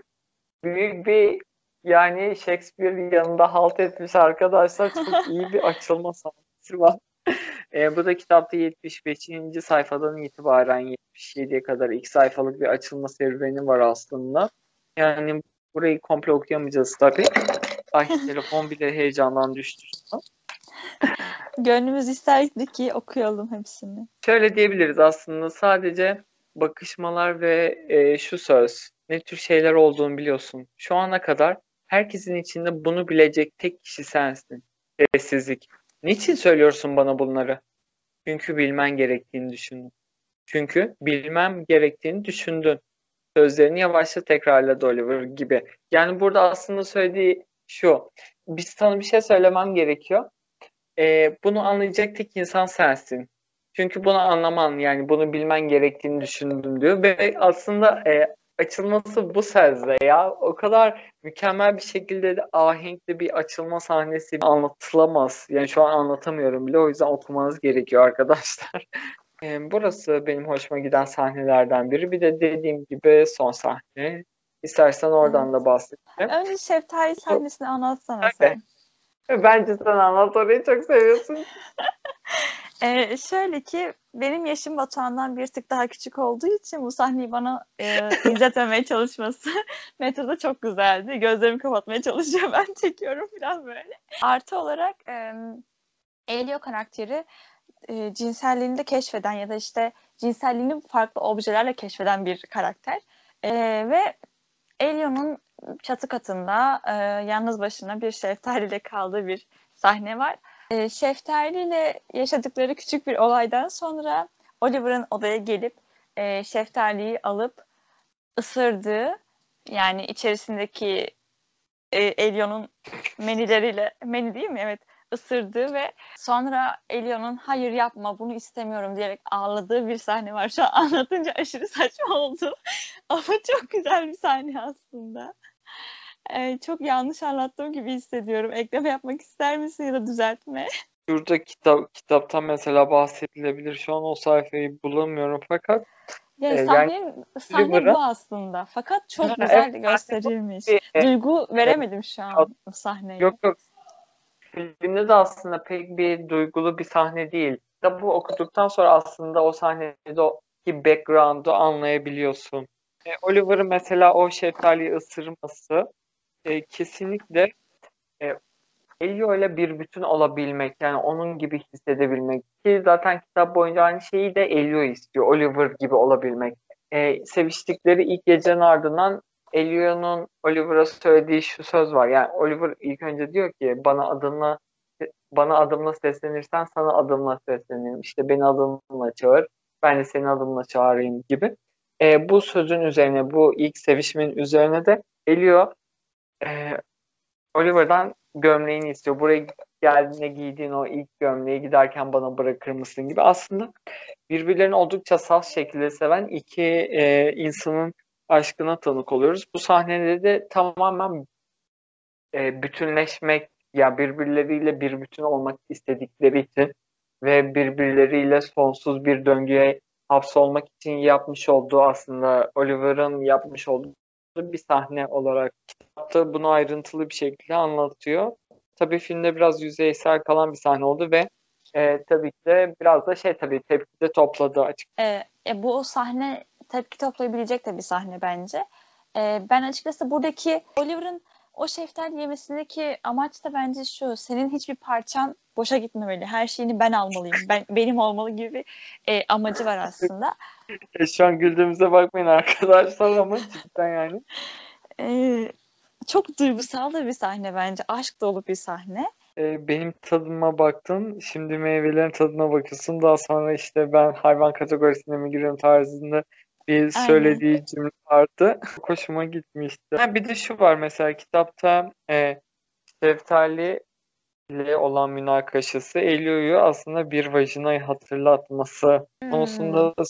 büyük bir yani Shakespeare yanında halt etmiş arkadaşlar çok iyi bir açılma sahnesi var. E, bu da kitapta 75. sayfadan itibaren 77'ye kadar ilk sayfalık bir açılma serüveni var aslında. Yani Burayı komple okuyamayacağız tabii. Ay *laughs* telefon bile heyecandan düştü. Gönlümüz isterdi ki okuyalım hepsini. Şöyle diyebiliriz aslında sadece bakışmalar ve e, şu söz ne tür şeyler olduğunu biliyorsun. Şu ana kadar herkesin içinde bunu bilecek tek kişi sensin. Sessizlik. Niçin söylüyorsun bana bunları? Çünkü bilmen gerektiğini düşündüm. Çünkü bilmem gerektiğini düşündün. Sözlerini yavaşça tekrarladı Oliver gibi. Yani burada aslında söylediği şu. Biz sana bir şey söylemem gerekiyor. Ee, bunu anlayacak tek insan sensin. Çünkü bunu anlaman yani bunu bilmen gerektiğini düşündüm diyor ve aslında e, açılması bu sözde ya o kadar mükemmel bir şekilde de ahenkli bir açılma sahnesi anlatılamaz. Yani şu an anlatamıyorum bile o yüzden okumanız gerekiyor arkadaşlar. *laughs* E, burası benim hoşuma giden sahnelerden biri. Bir de dediğim gibi son sahne. İstersen oradan da bahsedeyim. Önce şeftali sahnesini anlatsana Evet. sen. Bence sen anlat orayı çok seviyorsun. *laughs* Ee, şöyle ki benim yaşım Batuhan'dan bir tık daha küçük olduğu için bu sahneyi bana e, *laughs* izletmemeye çalışması *laughs* metroda çok güzeldi. Gözlerimi kapatmaya çalışıyor. *laughs* Ben çekiyorum biraz böyle. Artı olarak e, Elio karakteri e, cinselliğini de keşfeden ya da işte cinselliğini farklı objelerle keşfeden bir karakter. E, ve Elio'nun çatı katında e, yalnız başına bir şeftaliyle kaldığı bir sahne var. E, Şeftali ile yaşadıkları küçük bir olaydan sonra Oliver'ın odaya gelip e, şeftaliyi alıp ısırdığı yani içerisindeki e, Elio'nun menileriyle meni değil mi? Evet ısırdığı ve sonra Elio'nun hayır yapma bunu istemiyorum diyerek ağladığı bir sahne var. Şu an anlatınca aşırı saçma oldu. *laughs* Ama çok güzel bir sahne aslında. Ee, çok yanlış anlattığım gibi hissediyorum. Ekleme yapmak ister misin ya da düzeltme? *laughs* Şurada kitap kitaptan mesela bahsedilebilir. Şu an o sayfayı bulamıyorum fakat Ya Ee, sahne, sahne Oliver'a- bu aslında. Fakat çok Ha, güzel evet, gösterilmiş. e, Duygu veremedim şu an o sahneye. Yok yok. Filmde de aslında pek bir duygulu bir sahne değil. Da bu okuduktan sonra aslında o sahnede o ki background'u anlayabiliyorsun. E, Oliver'ın mesela o şeftaliyi ısırması e, kesinlikle e, Elio ile bir bütün olabilmek yani onun gibi hissedebilmek ki zaten kitap boyunca aynı şeyi de Elio istiyor. Oliver gibi olabilmek. E, seviştikleri ilk gecenin ardından Elio'nun Oliver'a söylediği şu söz var. Yani Oliver ilk önce diyor ki bana adımla bana adımla seslenirsen sana adımla seslenirim. İşte beni adımla çağır. Ben de seni adımla çağırayım gibi. E, bu sözün üzerine, bu ilk sevişmenin üzerine de Elio e, Oliver'dan gömleğini istiyor. Buraya geldiğinde giydiğin o ilk gömleği giderken bana bırakır mısın gibi. Aslında birbirlerini oldukça saf şekilde seven iki e, insanın aşkına tanık oluyoruz. Bu sahnede de tamamen e, bütünleşmek ya birbirleriyle bir bütün olmak istedikleri için ve birbirleriyle sonsuz bir döngüye hapsolmak için yapmış olduğu aslında Oliver'ın yapmış olduğu bir sahne olarak kitapta bunu ayrıntılı bir şekilde anlatıyor. Tabii filmde biraz yüzeysel kalan bir sahne oldu ve e, tabii ki de biraz da şey tabii tepki de topladı açık. Ee, e, bu sahne tepki toplayabilecek de bir sahne bence. Ee, ben açıkçası buradaki Oliver'ın o şeftali yemesindeki amaç da bence şu. Senin hiçbir parçan boşa gitmemeli. Her şeyini ben almalıyım. Ben benim olmalı gibi e, amacı var aslında. E, şu an güldüğümüze bakmayın arkadaşlar ama cidden yani. Ee, çok duygusal da bir sahne bence. Aşk dolu bir sahne. E, benim tadıma baktın. Şimdi meyvelerin tadına bakıyorsun. Daha sonra işte ben hayvan kategorisine mi giriyorum tarzında bir söylediği cümle vardı. Hoşuma gitmişti. Ha, bir de şu var mesela kitapta e, şeftali ile olan münakaşası Elio'yu aslında bir vajinayı hatırlatması konusunda da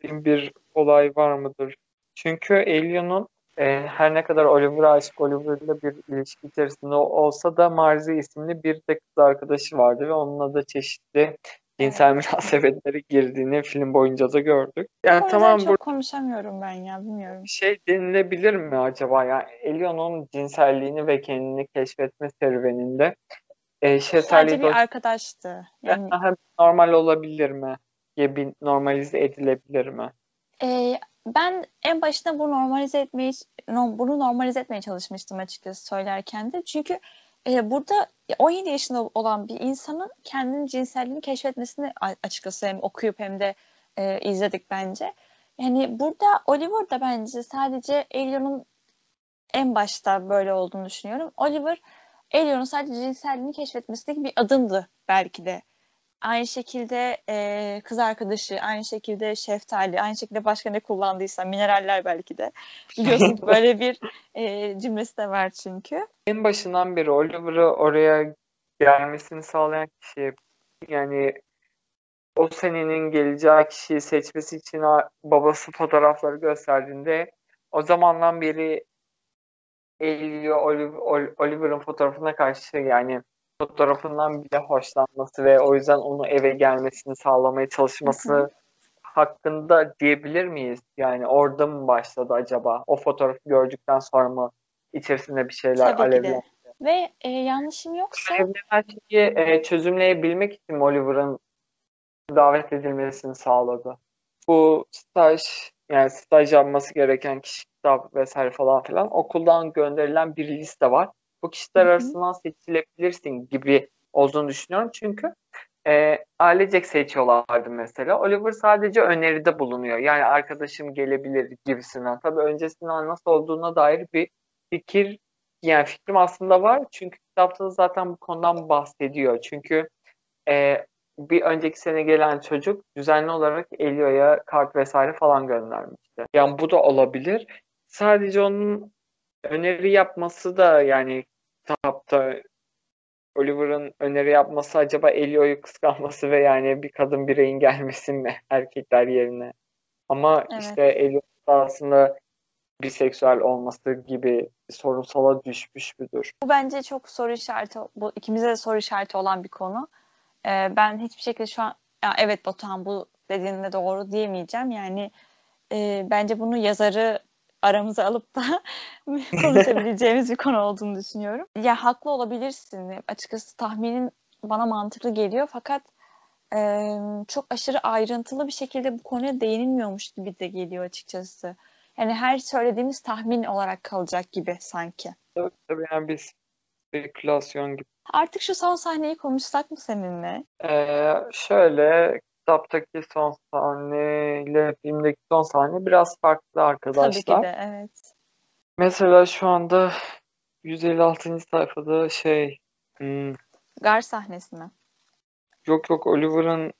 söylediğim bir olay var mıdır? Çünkü Elio'nun e, her ne kadar Oliver'a aşık Oliver'la bir ilişki içerisinde olsa da Marzi isimli bir de kız arkadaşı vardı ve onunla da çeşitli cinsel münasebetlere girdiğini film boyunca da gördük. Yani O tamam çok bu konuşamıyorum ben ya bilmiyorum. şey denilebilir mi acaba? Yani Elio'nun cinselliğini ve kendini keşfetme serüveninde e, Sadece bir arkadaştı. *laughs* Yani normal olabilir mi? Ya bir normalize edilebilir mi? e, ben en başında bunu normalize etmeyi bunu normalize etmeye çalışmıştım açıkçası söylerken de. Çünkü e, burada 17 yaşında olan bir insanın kendinin cinselliğini keşfetmesini açıkçası hem okuyup hem de e, izledik bence. Yani burada Oliver da bence sadece Elion'un en başta böyle olduğunu düşünüyorum. Oliver Elion'un sadece cinselliğini keşfetmesindeki bir adımdı belki de. Aynı şekilde e, kız arkadaşı, aynı şekilde şeftali, aynı şekilde başka ne kullandıysa mineraller belki de. *laughs* Biliyorsun ki böyle bir e, cümlesi de var çünkü. En başından beri Oliver'ı oraya gelmesini sağlayan kişi yani o senenin geleceği kişiyi seçmesi için babası fotoğrafları gösterdiğinde o zamandan beri Elio Oliv- Ol- Oliver'ın fotoğrafına karşı yani fotoğrafından bile hoşlanması ve o yüzden onu eve gelmesini sağlamaya çalışması hakkında diyebilir miyiz? Yani orada mı başladı acaba? O fotoğrafı gördükten sonra mı içerisinde bir şeyler Tabii de. alevlendi? Ve e, yanlışım yoksa Alevlenen şeyi e, çözümleyebilmek için Oliver'ın davet edilmesini sağladı. Bu staj yani staj yapması gereken kişi kitap vesaire falan filan okuldan gönderilen bir liste var. Bu kişiler Hı hı. arasından seçilebilirsin gibi olduğunu düşünüyorum. Çünkü e, ailecek seçiyorlardı mesela. Oliver sadece öneride bulunuyor. Yani arkadaşım gelebilir gibisinden. Tabii öncesinden nasıl olduğuna dair bir fikir yani fikrim aslında var. Çünkü kitapta da zaten bu konudan bahsediyor. Çünkü e, bir önceki sene gelen çocuk düzenli olarak Elio'ya kart vesaire falan göndermişti. Yani bu da olabilir. Sadece onun öneri yapması da yani kitapta Oliver'ın öneri yapması acaba Elio'yu kıskanması ve yani bir kadın bireyin gelmesi mi erkekler yerine? Ama Evet. işte Elio aslında biseksüel olması gibi sorunsala düşmüş müdür? bu bence çok soru işareti, bu ikimize de soru işareti olan bir konu. E, ben hiçbir şekilde şu an ya evet Batuhan bu dediğinde doğru diyemeyeceğim. Yani e, bence bunu yazarı aramıza alıp da *laughs* konuşabileceğimiz bir konu olduğunu düşünüyorum. Ya haklı olabilirsin. Açıkçası tahminin bana mantıklı geliyor fakat e, çok aşırı ayrıntılı bir şekilde bu konuya değinilmiyormuş gibi de geliyor açıkçası. Yani her söylediğimiz tahmin olarak kalacak gibi sanki. Tabii, tabii yani bir spekülasyon gibi. Artık şu son sahneyi konuşsak mı seninle? Ee, şöyle kitaptaki son sahne ile filmdeki son sahne biraz farklı Tabii arkadaşlar. ki de evet. Mesela şu anda 156. sayfada şey hmm, Gar sahnesi mi? yok yok Oliver'ın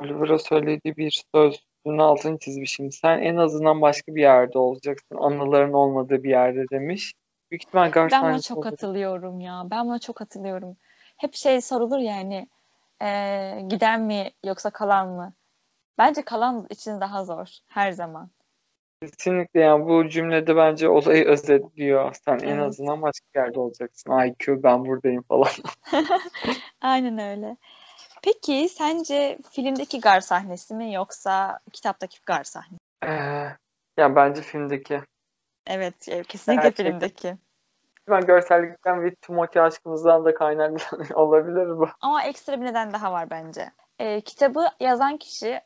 Oliver'a söylediği bir sözün altını çizmişim. Sen en azından başka bir yerde olacaksın. Anıların olmadığı bir yerde demiş. Büyük ihtimal Gar Ben buna çok olabilir. katılıyorum ya. Ben buna çok katılıyorum. Hep şey sorulur yani e, giden mi yoksa kalan mı? Bence kalan için daha zor her zaman. Kesinlikle yani bu cümlede bence olayı özetliyor. Sen en Evet. azından başka yerde olacaksın. IQ ben buradayım falan. *laughs* *laughs* Aynen öyle. Peki sence filmdeki gar sahnesi mi yoksa kitaptaki gar sahnesi? Ee, ya bence filmdeki. Evet, e, kesinlikle Gerçekten. filmdeki. Ben görsellikten ve Timothy aşkımızdan da kaynaklı *laughs* olabilir bu. Ama ekstra bir neden daha var bence. E, kitabı yazan kişi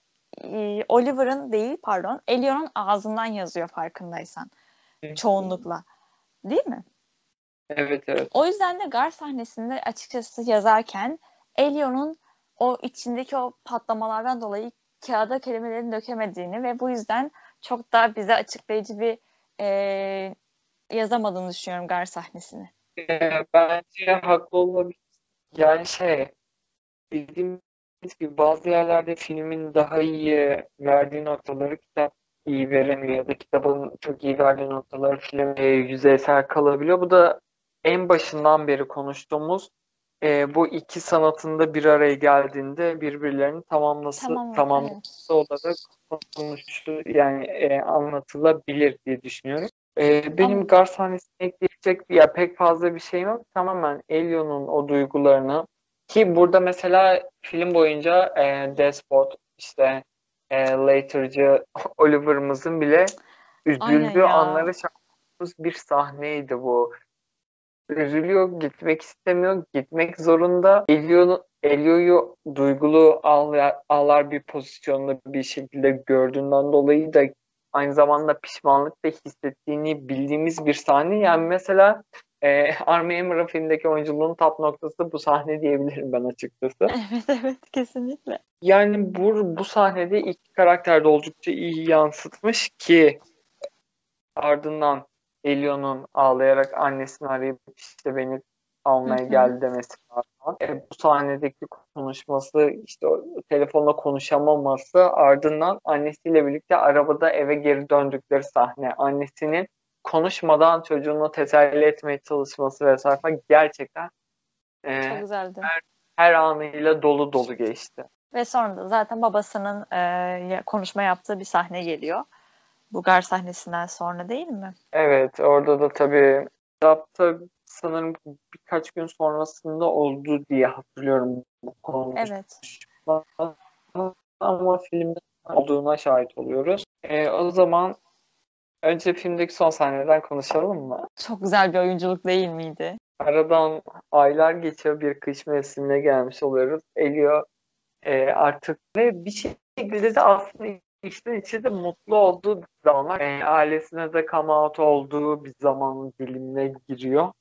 e, Oliver'ın değil pardon Elion'un ağzından yazıyor farkındaysan çoğunlukla. Değil mi? Evet evet. O yüzden de gar sahnesinde açıkçası yazarken Elion'un o içindeki o patlamalardan dolayı kağıda kelimelerini dökemediğini ve bu yüzden çok da bize açıklayıcı bir e, yazamadığını düşünüyorum gar sahnesini. Bence haklı olabilir. Yani şey dediğimiz gibi bazı yerlerde filmin daha iyi verdiği noktaları kitap iyi veremiyor ya da kitabın çok iyi verdiği noktaları film e, yüzeysel kalabiliyor. Bu da en başından beri konuştuğumuz e, bu iki sanatında bir araya geldiğinde birbirlerini tamamlası Tamam, tamamlaması olarak konuşu yani e, anlatılabilir diye düşünüyorum. E, benim Ama- Gar sahnesine ekleyecek ya pek fazla bir şeyim yok. Tamamen Elio'nun o duygularını ki burada mesela film boyunca e, Despot işte e, Later'cı *laughs* Oliver'ımızın bile üzüldüğü anları şahdığımız bir sahneydi bu. Üzülüyor, gitmek istemiyor, gitmek zorunda. Elio'yu Elio'yu duygulu ağlar, ağlar bir pozisyonda bir şekilde gördüğünden dolayı da aynı zamanda pişmanlık da hissettiğini bildiğimiz bir sahne. Yani mesela e, Armie Hammer'ın filmdeki oyunculuğun tap noktası bu sahne diyebilirim ben açıkçası. *laughs* Evet evet kesinlikle. Yani bu, bu sahnede iki karakter de oldukça iyi yansıtmış ki ardından Elio'nun ağlayarak annesini arayıp işte beni almaya geldi demesi falan. E, bu sahnedeki konuşması işte telefonla konuşamaması ardından annesiyle birlikte arabada eve geri döndükleri sahne. Annesinin konuşmadan çocuğunu teselli etmeye çalışması vesaire gerçekten e, Çok güzeldi. her anıyla dolu dolu geçti. Ve sonra da zaten babasının e, konuşma yaptığı bir sahne geliyor. Bu gar sahnesinden sonra değil mi? Evet, orada da tabii kitapta sanırım birkaç gün sonrasında oldu diye hatırlıyorum bu konuşma. Evet. Ama filmde olduğuna şahit oluyoruz. Ee, o zaman önce filmdeki son sahneden konuşalım mı? Çok güzel bir oyunculuk değil miydi? Aradan aylar geçiyor bir kış mevsimine gelmiş oluyoruz. Elio e, artık ve bir şekilde de aslında içten içe de mutlu olduğu bir zamanlar. E, ailesine de come out olduğu bir zaman dilimine giriyor.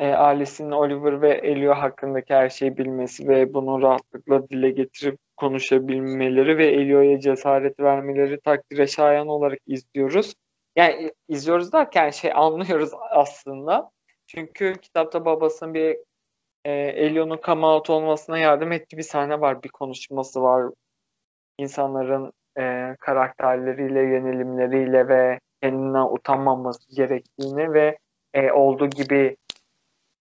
E, ailesinin Oliver ve Elio hakkındaki her şeyi bilmesi ve bunu rahatlıkla dile getirip konuşabilmeleri ve Elio'ya cesaret vermeleri takdire şayan olarak izliyoruz. Yani izliyoruz derken şey anlıyoruz aslında. Çünkü kitapta babasının bir e, Elio'nun come out olmasına yardım ettiği bir sahne var. Bir konuşması var. İnsanların e, karakterleriyle, yönelimleriyle ve kendinden utanmaması gerektiğini ve e, olduğu gibi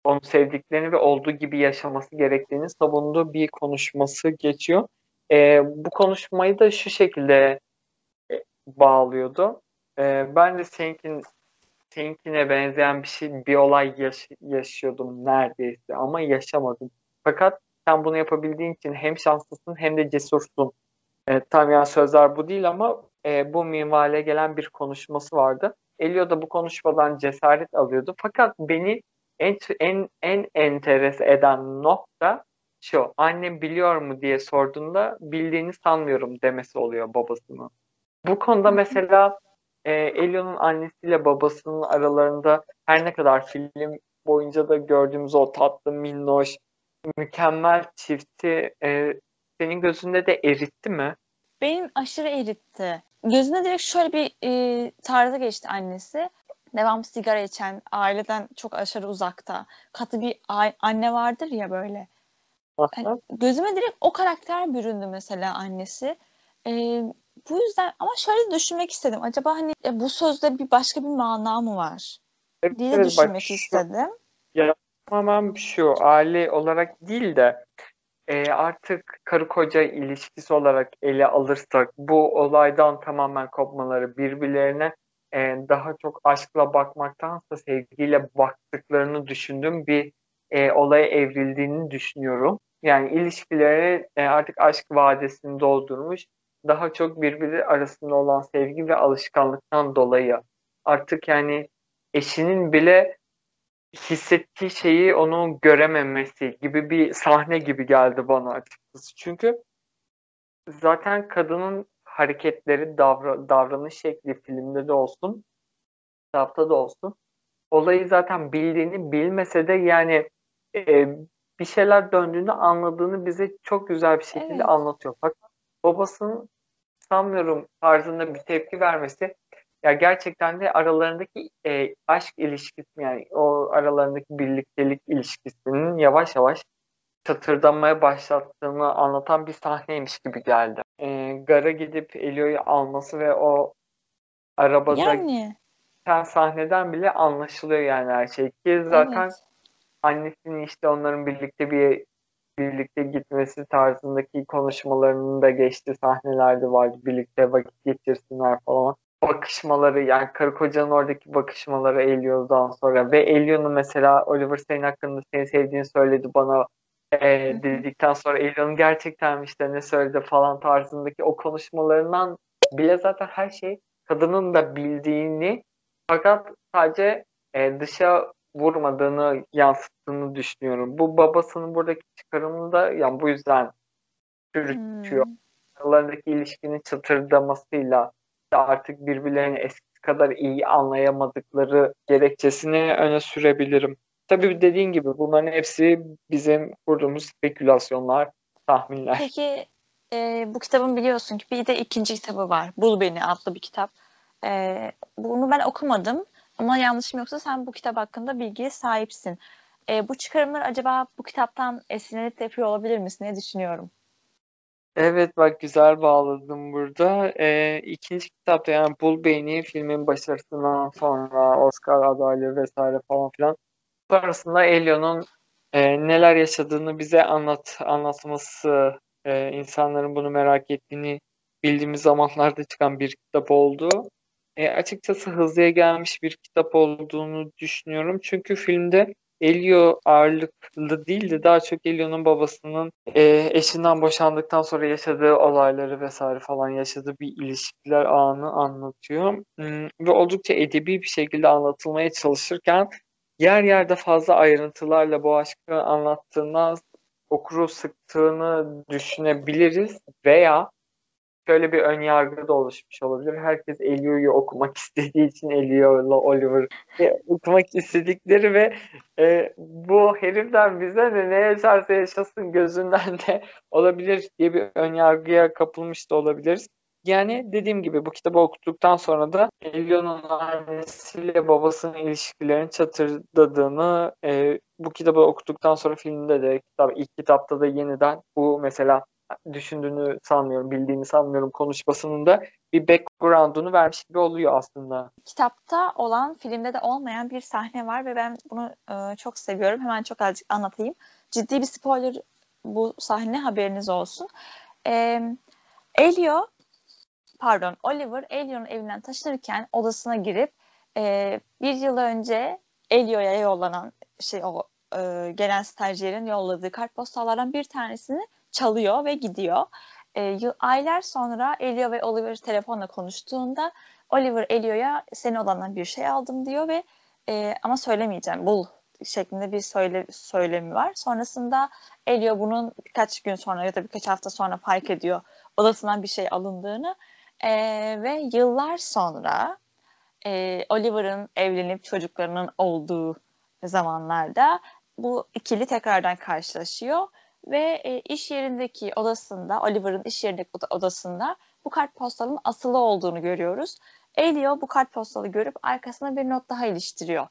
onu sevdiklerini ve olduğu gibi yaşaması gerektiğini savunduğu bir konuşması geçiyor. E, bu konuşmayı da şu şekilde e, bağlıyordu. E, ben de seninkin, seninkine benzeyen bir şey, bir olay yaş- yaşıyordum neredeyse ama yaşamadım. Fakat sen bunu yapabildiğin için hem şanslısın hem de cesursun. E, tam yani sözler bu değil ama e, bu minvale gelen bir konuşması vardı. Elio da bu konuşmadan cesaret alıyordu. Fakat beni en en en enteres eden nokta şu. Annem biliyor mu diye sorduğunda bildiğini sanmıyorum demesi oluyor babasının. Bu konuda mesela e, Elio'nun annesiyle babasının aralarında her ne kadar film boyunca da gördüğümüz o tatlı, minnoş, mükemmel çifti e, senin gözünde de eritti mi? Benim aşırı eritti. Gözüne direkt şöyle bir e, tarzı geçti annesi. Devam sigara içen, aileden çok aşırı uzakta. Katı bir anne vardır ya böyle. Hani gözüme direkt o karakter büründü mesela annesi. E, bu yüzden ama şöyle düşünmek istedim. Acaba hani e, bu sözde bir başka bir mana mı var diye de Evet, bak düşünmek şu- istedim. Tamamen şu aile olarak değil de e, artık karı koca ilişkisi olarak ele alırsak bu olaydan tamamen kopmaları birbirlerine e, daha çok aşkla bakmaktansa sevgiyle baktıklarını düşündüğüm bir e, olaya evrildiğini düşünüyorum. Yani ilişkileri e, artık aşk vadesini doldurmuş. Daha çok birbiri arasında olan sevgi ve alışkanlıktan dolayı artık yani eşinin bile hissettiği şeyi onun görememesi gibi bir sahne gibi geldi bana açıkçası. Çünkü zaten kadının hareketleri, davra- davranış şekli filmde de olsun, kitapta da olsun. Olayı zaten bildiğini bilmese de yani e, bir şeyler döndüğünü anladığını bize çok güzel bir şekilde Evet. anlatıyor. Fakat babasının sanmıyorum tarzında bir tepki vermesi ya gerçekten de aralarındaki e, aşk ilişkisi yani o aralarındaki birliktelik ilişkisinin yavaş yavaş çatırdamaya başlattığını anlatan bir sahneymiş gibi geldi. E, gara gidip Elio'yu alması ve o arabada Yani giden sahneden bile anlaşılıyor yani her şey ki zaten evet. annesinin işte onların birlikte bir birlikte gitmesi tarzındaki konuşmalarının da geçtiği sahnelerde vardı. Birlikte vakit geçirsinler falan. Bakışmaları yani karı kocanın oradaki bakışmaları Elio'dan sonra ve Elio'nun mesela Oliver senin hakkında seni sevdiğini söyledi bana e, dedikten sonra Elio'nun gerçekten işte ne söyledi falan tarzındaki o konuşmalarından bile zaten her şey kadının da bildiğini fakat sadece e, dışa vurmadığını yansıttığını düşünüyorum. Bu babasının buradaki çıkarımını da yani bu yüzden çürütüyor. Hmm. Aralarındaki ilişkinin çıtırdamasıyla artık birbirlerini eskisi kadar iyi anlayamadıkları gerekçesini öne sürebilirim. Tabii dediğin gibi bunların hepsi bizim kurduğumuz spekülasyonlar, tahminler. Peki e, bu kitabın biliyorsun ki bir de ikinci kitabı var. Bul Beni adlı bir kitap. E, bunu ben okumadım ama yanlışım yoksa sen bu kitap hakkında bilgiye sahipsin. E, bu çıkarımlar acaba bu kitaptan esinlenip de yapıyor olabilir misin? Ne düşünüyorum? Evet bak güzel bağladım burada. Ee, ikinci kitapta yani Bul Beyni filmin başarısından sonra Oscar adaylığı vesaire falan filan sonrasında Elio'nun e, neler yaşadığını bize anlat anlatması e, insanların bunu merak ettiğini bildiğimiz zamanlarda çıkan bir kitap oldu. E, açıkçası hızlıya gelmiş bir kitap olduğunu düşünüyorum. Çünkü filmde Elio ağırlıklı değil de daha çok Elio'nun babasının e, eşinden boşandıktan sonra yaşadığı olayları vesaire falan yaşadığı bir ilişkiler anı anlatıyor. Hmm, ve oldukça edebi bir şekilde anlatılmaya çalışırken yer yerde fazla ayrıntılarla bu aşkı anlattığından okuru sıktığını düşünebiliriz veya şöyle bir ön yargı da oluşmuş olabilir. Herkes Elio'yu okumak *laughs* istediği için Elio'la Oliver'ı *laughs* okumak istedikleri ve e, bu heriften bize de ne yaşarsa yaşasın gözünden de *laughs* olabilir diye bir ön yargıya kapılmış da olabiliriz. Yani dediğim gibi bu kitabı okuduktan sonra da Elio'nun annesiyle babasının ilişkilerini çatırdadığını e, bu kitabı okuduktan sonra filmde de kitap, ilk kitapta da yeniden bu mesela düşündüğünü sanmıyorum, bildiğini sanmıyorum konuşmasının da bir background'unu vermiş gibi oluyor aslında. Kitapta olan, filmde de olmayan bir sahne var ve ben bunu e, çok seviyorum. Hemen çok azıcık anlatayım. Ciddi bir spoiler bu sahne haberiniz olsun. E, Elio, pardon Oliver Elio'nun evinden taşınırken odasına girip e, bir yıl önce Elio'ya yollanan şey o e, gelen stajyerin yolladığı kartpostallardan bir tanesini çalıyor ve gidiyor. E, aylar sonra Elio ve Oliver telefonla konuştuğunda Oliver Elio'ya senin olandan bir şey aldım diyor ve e, ama söylemeyeceğim bul şeklinde bir söyle, söylemi var. Sonrasında Elio bunun birkaç gün sonra ya da birkaç hafta sonra fark ediyor odasından bir şey alındığını e, ve yıllar sonra e, Oliver'ın evlenip çocuklarının olduğu zamanlarda bu ikili tekrardan karşılaşıyor ve e, iş yerindeki odasında, Oliver'ın iş yerindeki odasında bu kartpostalın asılı olduğunu görüyoruz. Elio bu kartpostalı görüp arkasına bir not daha iliştiriyor.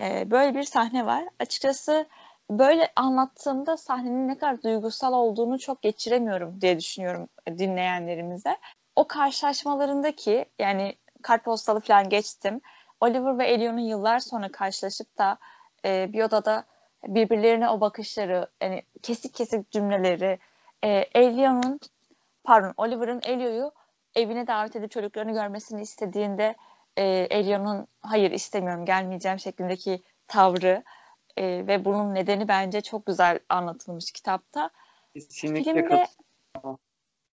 E, böyle bir sahne var. Açıkçası böyle anlattığımda sahnenin ne kadar duygusal olduğunu çok geçiremiyorum diye düşünüyorum dinleyenlerimize. O karşılaşmalarındaki yani kartpostalı falan geçtim. Oliver ve Elio'nun yıllar sonra karşılaşıp da e, bir odada birbirlerine o bakışları, yani kesik kesik cümleleri, e, Elio'nun pardon Oliver'ın Elio'yu evine davet edip çocuklarını görmesini istediğinde e, Elio'nun hayır istemiyorum gelmeyeceğim şeklindeki tavrı e, ve bunun nedeni bence çok güzel anlatılmış kitapta. Kesinlikle filmde,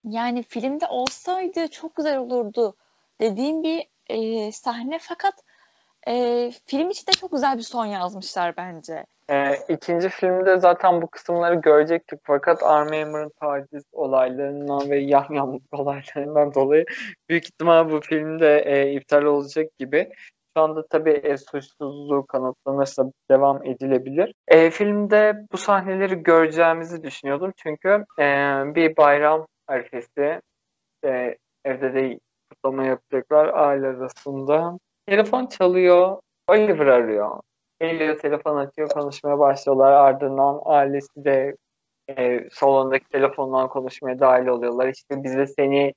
yani filmde olsaydı çok güzel olurdu dediğim bir e, sahne fakat e, film için de çok güzel bir son yazmışlar bence. E, ikinci filmde zaten bu kısımları görecektik fakat Hammer'ın taciz olaylarından ve yamyamlık olaylarından dolayı büyük ihtimal bu filmde e, iptal olacak gibi. Şu anda tabii e, suçsuzluğu kanıtlanırsa devam edilebilir. E, filmde bu sahneleri göreceğimizi düşünüyordum çünkü e, bir bayram arifesi e, evde de kutlama yapacaklar aile arasında. Telefon çalıyor, Oliver arıyor. Elio telefon açıyor, konuşmaya başlıyorlar. Ardından ailesi de e, salondaki telefondan konuşmaya dahil oluyorlar. İşte bize seni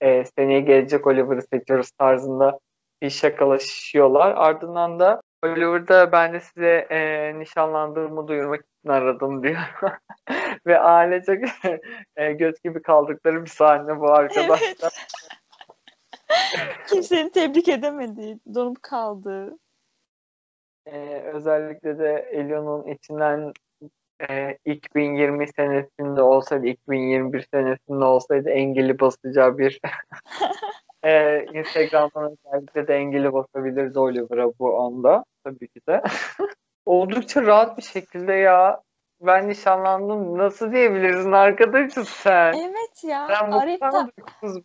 e, seneye gelecek Oliver'ı seçiyoruz tarzında bir şakalaşıyorlar. Ardından da Oliver da ben de size e, nişanlandığımı duyurmak için aradım diyor. *laughs* Ve ailecek *laughs* e, göz gibi kaldıkları bir sahne bu arkadaşlar. Evet. *laughs* Kimsenin tebrik edemedi, donup kaldı. Ee, özellikle de Elion'un içinden e, 2020 senesinde olsaydı, 2021 senesinde olsaydı engeli basacağı bir e, Instagram'dan özellikle de engeli basabilirdi Oliver'a bu anda tabii ki de. *laughs* Oldukça rahat bir şekilde ya ben nişanlandım nasıl diyebilirsin arkadaşım sen? Evet ya. Sen Arif'ta...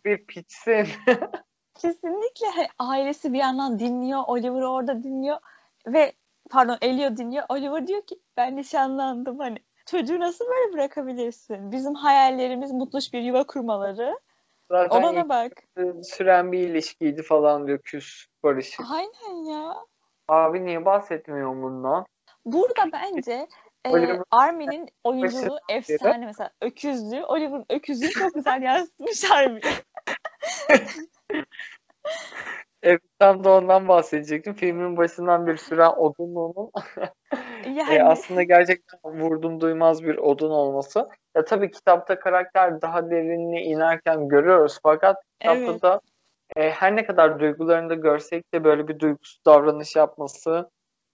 bir piçsin. *laughs* Kesinlikle ailesi bir yandan dinliyor, Oliver orada dinliyor ve pardon Elio dinliyor. Oliver diyor ki ben nişanlandım hani. Çocuğu nasıl böyle bırakabilirsin? Bizim hayallerimiz mutluş bir yuva kurmaları. Zaten Olana bak. süren bir ilişkiydi falan diyor küs barışık. Aynen ya. Abi niye bahsetmiyor bundan? Burada bence e, Armin'in oyunculuğu efsane mesela öküzlüğü. Oliver'ın öküzlüğü çok güzel *laughs* yansıtmış Armin. *laughs* Evet tam da ondan bahsedecektim. Filmin başından bir süren odunluğunun *laughs* Yani e, aslında gerçekten vurdum duymaz bir odun olması. Ya tabii kitapta karakter daha derinine inerken görüyoruz fakat kitapta Evet. da e, her ne kadar duygularını da görsek de böyle bir duygusuz davranış yapması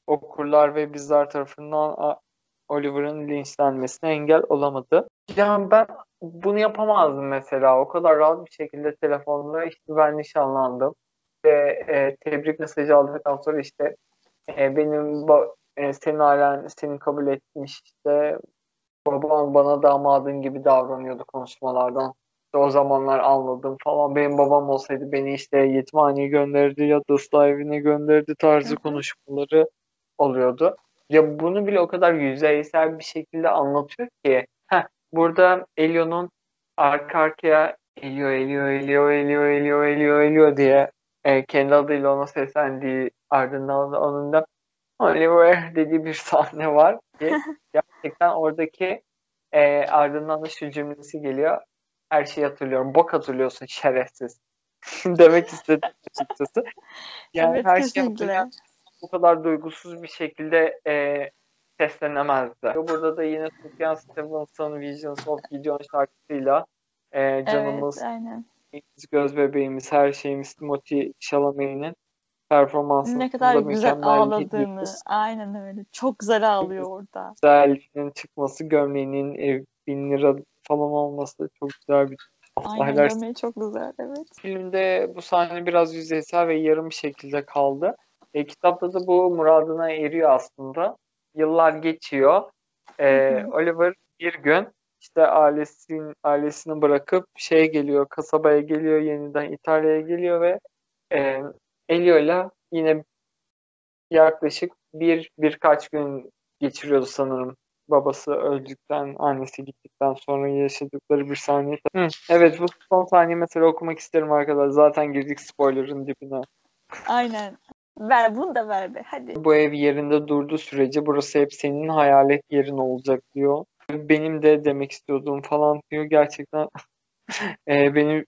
okurlar ve bizler tarafından Oliver'ın linçlenmesine engel olamadı. Yani ben bunu yapamazdım mesela. O kadar rahat bir şekilde telefonla işte ben nişanlandım e, tebrik mesajı aldıktan sonra işte e, benim e, senin ailen seni kabul etmiş işte babam bana damadın gibi davranıyordu konuşmalardan. İşte o zamanlar anladım falan. Benim babam olsaydı beni işte yetimhaneye gönderdi ya da ıslah evine gönderdi tarzı konuşmaları oluyordu. Ya bunu bile o kadar yüzeysel bir şekilde anlatıyor ki. Heh, burada Elio'nun arka arkaya Elio, Elio, Elio, Elio, Elio, Elio, Elio diye e, kendi adıyla ona seslendiği ardından da onun da Oliver dediği bir *laughs* sahne var ki *laughs* gerçekten oradaki e, ardından da şu cümlesi geliyor. Her şeyi hatırlıyorum. Bok hatırlıyorsun şerefsiz. *laughs* Demek istedim açıkçası. Yani evet her şeyi kesinlikle. hatırlayan bu kadar duygusuz bir şekilde e, seslenemezdi. Burada da yine Sufjan Stevenson'ın Visions of Gideon şarkısıyla e, canımız, Evet, aynen. Göz bebeğimiz, her şeyimiz Timothy Chalamet'in performansının Ne kadar da güzel ağladığını. Aynen öyle. Çok güzel ağlıyor orada. güzelliğinin çıkması, gömleğinin bin lira falan olması çok güzel bir Aynen sahneler. gömleği çok güzel. Evet. Filmde bu sahne biraz yüzeysel ve yarım bir şekilde kaldı. E, kitapta da bu muradına eriyor aslında. Yıllar geçiyor. E. Oliver bir gün işte ailesinin ailesini bırakıp şeye geliyor, kasabaya geliyor, yeniden İtalya'ya geliyor ve e, Elio'yla yine yaklaşık bir birkaç gün geçiriyordu sanırım. Babası öldükten, annesi gittikten sonra yaşadıkları bir saniye. Hı, evet bu son sahneyi mesela okumak isterim arkadaşlar. Zaten girdik spoiler'ın dibine. Aynen. Ver bunu da ver be. Hadi. Bu ev yerinde durduğu sürece burası hep senin hayalet yerin olacak diyor. Benim de demek istiyordum falan diyor. Gerçekten *laughs* e, benim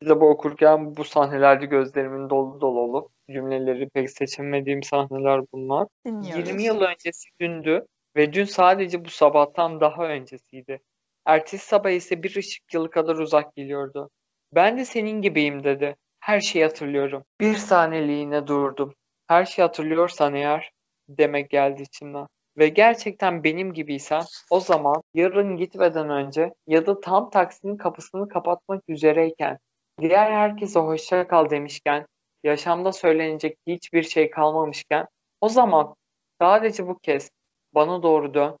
kitabı okurken bu sahnelerde gözlerimin dolu dolu olup cümleleri pek seçemediğim sahneler bunlar. Dinliyoruz. 20 yıl öncesi dündü ve dün sadece bu sabahtan daha öncesiydi. Ertesi sabah ise bir ışık yılı kadar uzak geliyordu. Ben de senin gibiyim dedi. Her şeyi hatırlıyorum. Bir saniyeliğine durdum. Her şeyi hatırlıyorsan eğer demek geldi içimden. Ve gerçekten benim gibiysen o zaman yarın gitmeden önce ya da tam taksinin kapısını kapatmak üzereyken diğer herkese hoşça kal demişken yaşamda söylenecek hiçbir şey kalmamışken o zaman sadece bu kez bana doğru dön.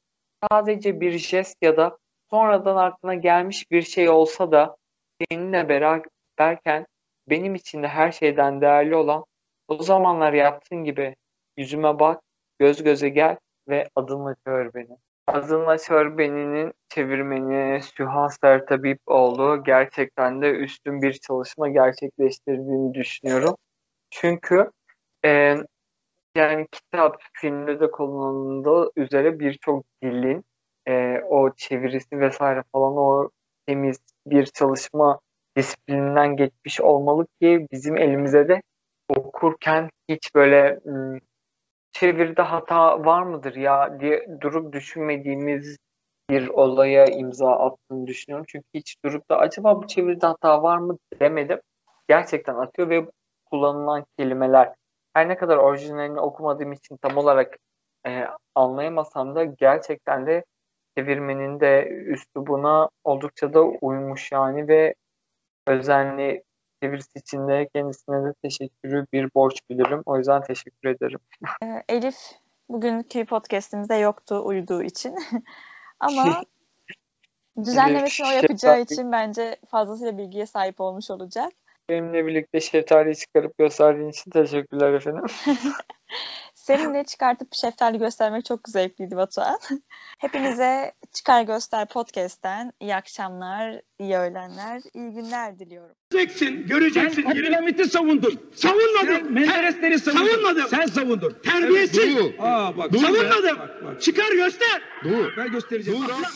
Sadece bir jest ya da sonradan aklına gelmiş bir şey olsa da seninle beraberken benim için de her şeyden değerli olan o zamanlar yaptığın gibi yüzüme bak, göz göze gel ve adınla çağır beni. Adınla çağır beni'nin çevirmeni Süha Sertabipoğlu gerçekten de üstün bir çalışma gerçekleştirdiğini düşünüyorum. Çünkü e, yani kitap filmde de kullanıldığı üzere birçok dilin e, o çevirisi vesaire falan o temiz bir çalışma disiplininden geçmiş olmalı ki bizim elimize de okurken hiç böyle çeviride hata var mıdır ya diye durup düşünmediğimiz bir olaya imza attığını düşünüyorum. Çünkü hiç durup da acaba bu çeviride hata var mı demedim. Gerçekten atıyor ve kullanılan kelimeler her ne kadar orijinalini okumadığım için tam olarak e, anlayamasam da gerçekten de çevirmenin de üslubuna oldukça da uymuş yani ve özenli çevirisi için de kendisine de teşekkürü bir borç bilirim. O yüzden teşekkür ederim. Ee, Elif bugünkü podcastimizde yoktu uyuduğu için. *laughs* Ama *laughs* düzenlemesini o yapacağı için bence fazlasıyla bilgiye sahip olmuş olacak. Benimle birlikte şeftaliyi çıkarıp gösterdiğin için teşekkürler efendim. *laughs* Seninle çıkartıp şeftali göstermek çok zevkliydi Batuhan. *laughs* Hepinize Çıkar Göster Podcast'ten iyi akşamlar, iyi öğlenler, iyi günler diliyorum. Göreceksin, göreceksin. Abdülhamit'i savundun. Savunmadım. Sen Menderesleri savundun. Savunmadım. Sen savundun. Terbiyesiz. Evet, Aa bak. Dur be. Savunmadım. Bak, bak. Çıkar göster. Dur. Ben göstereceğim. Dur. Bak.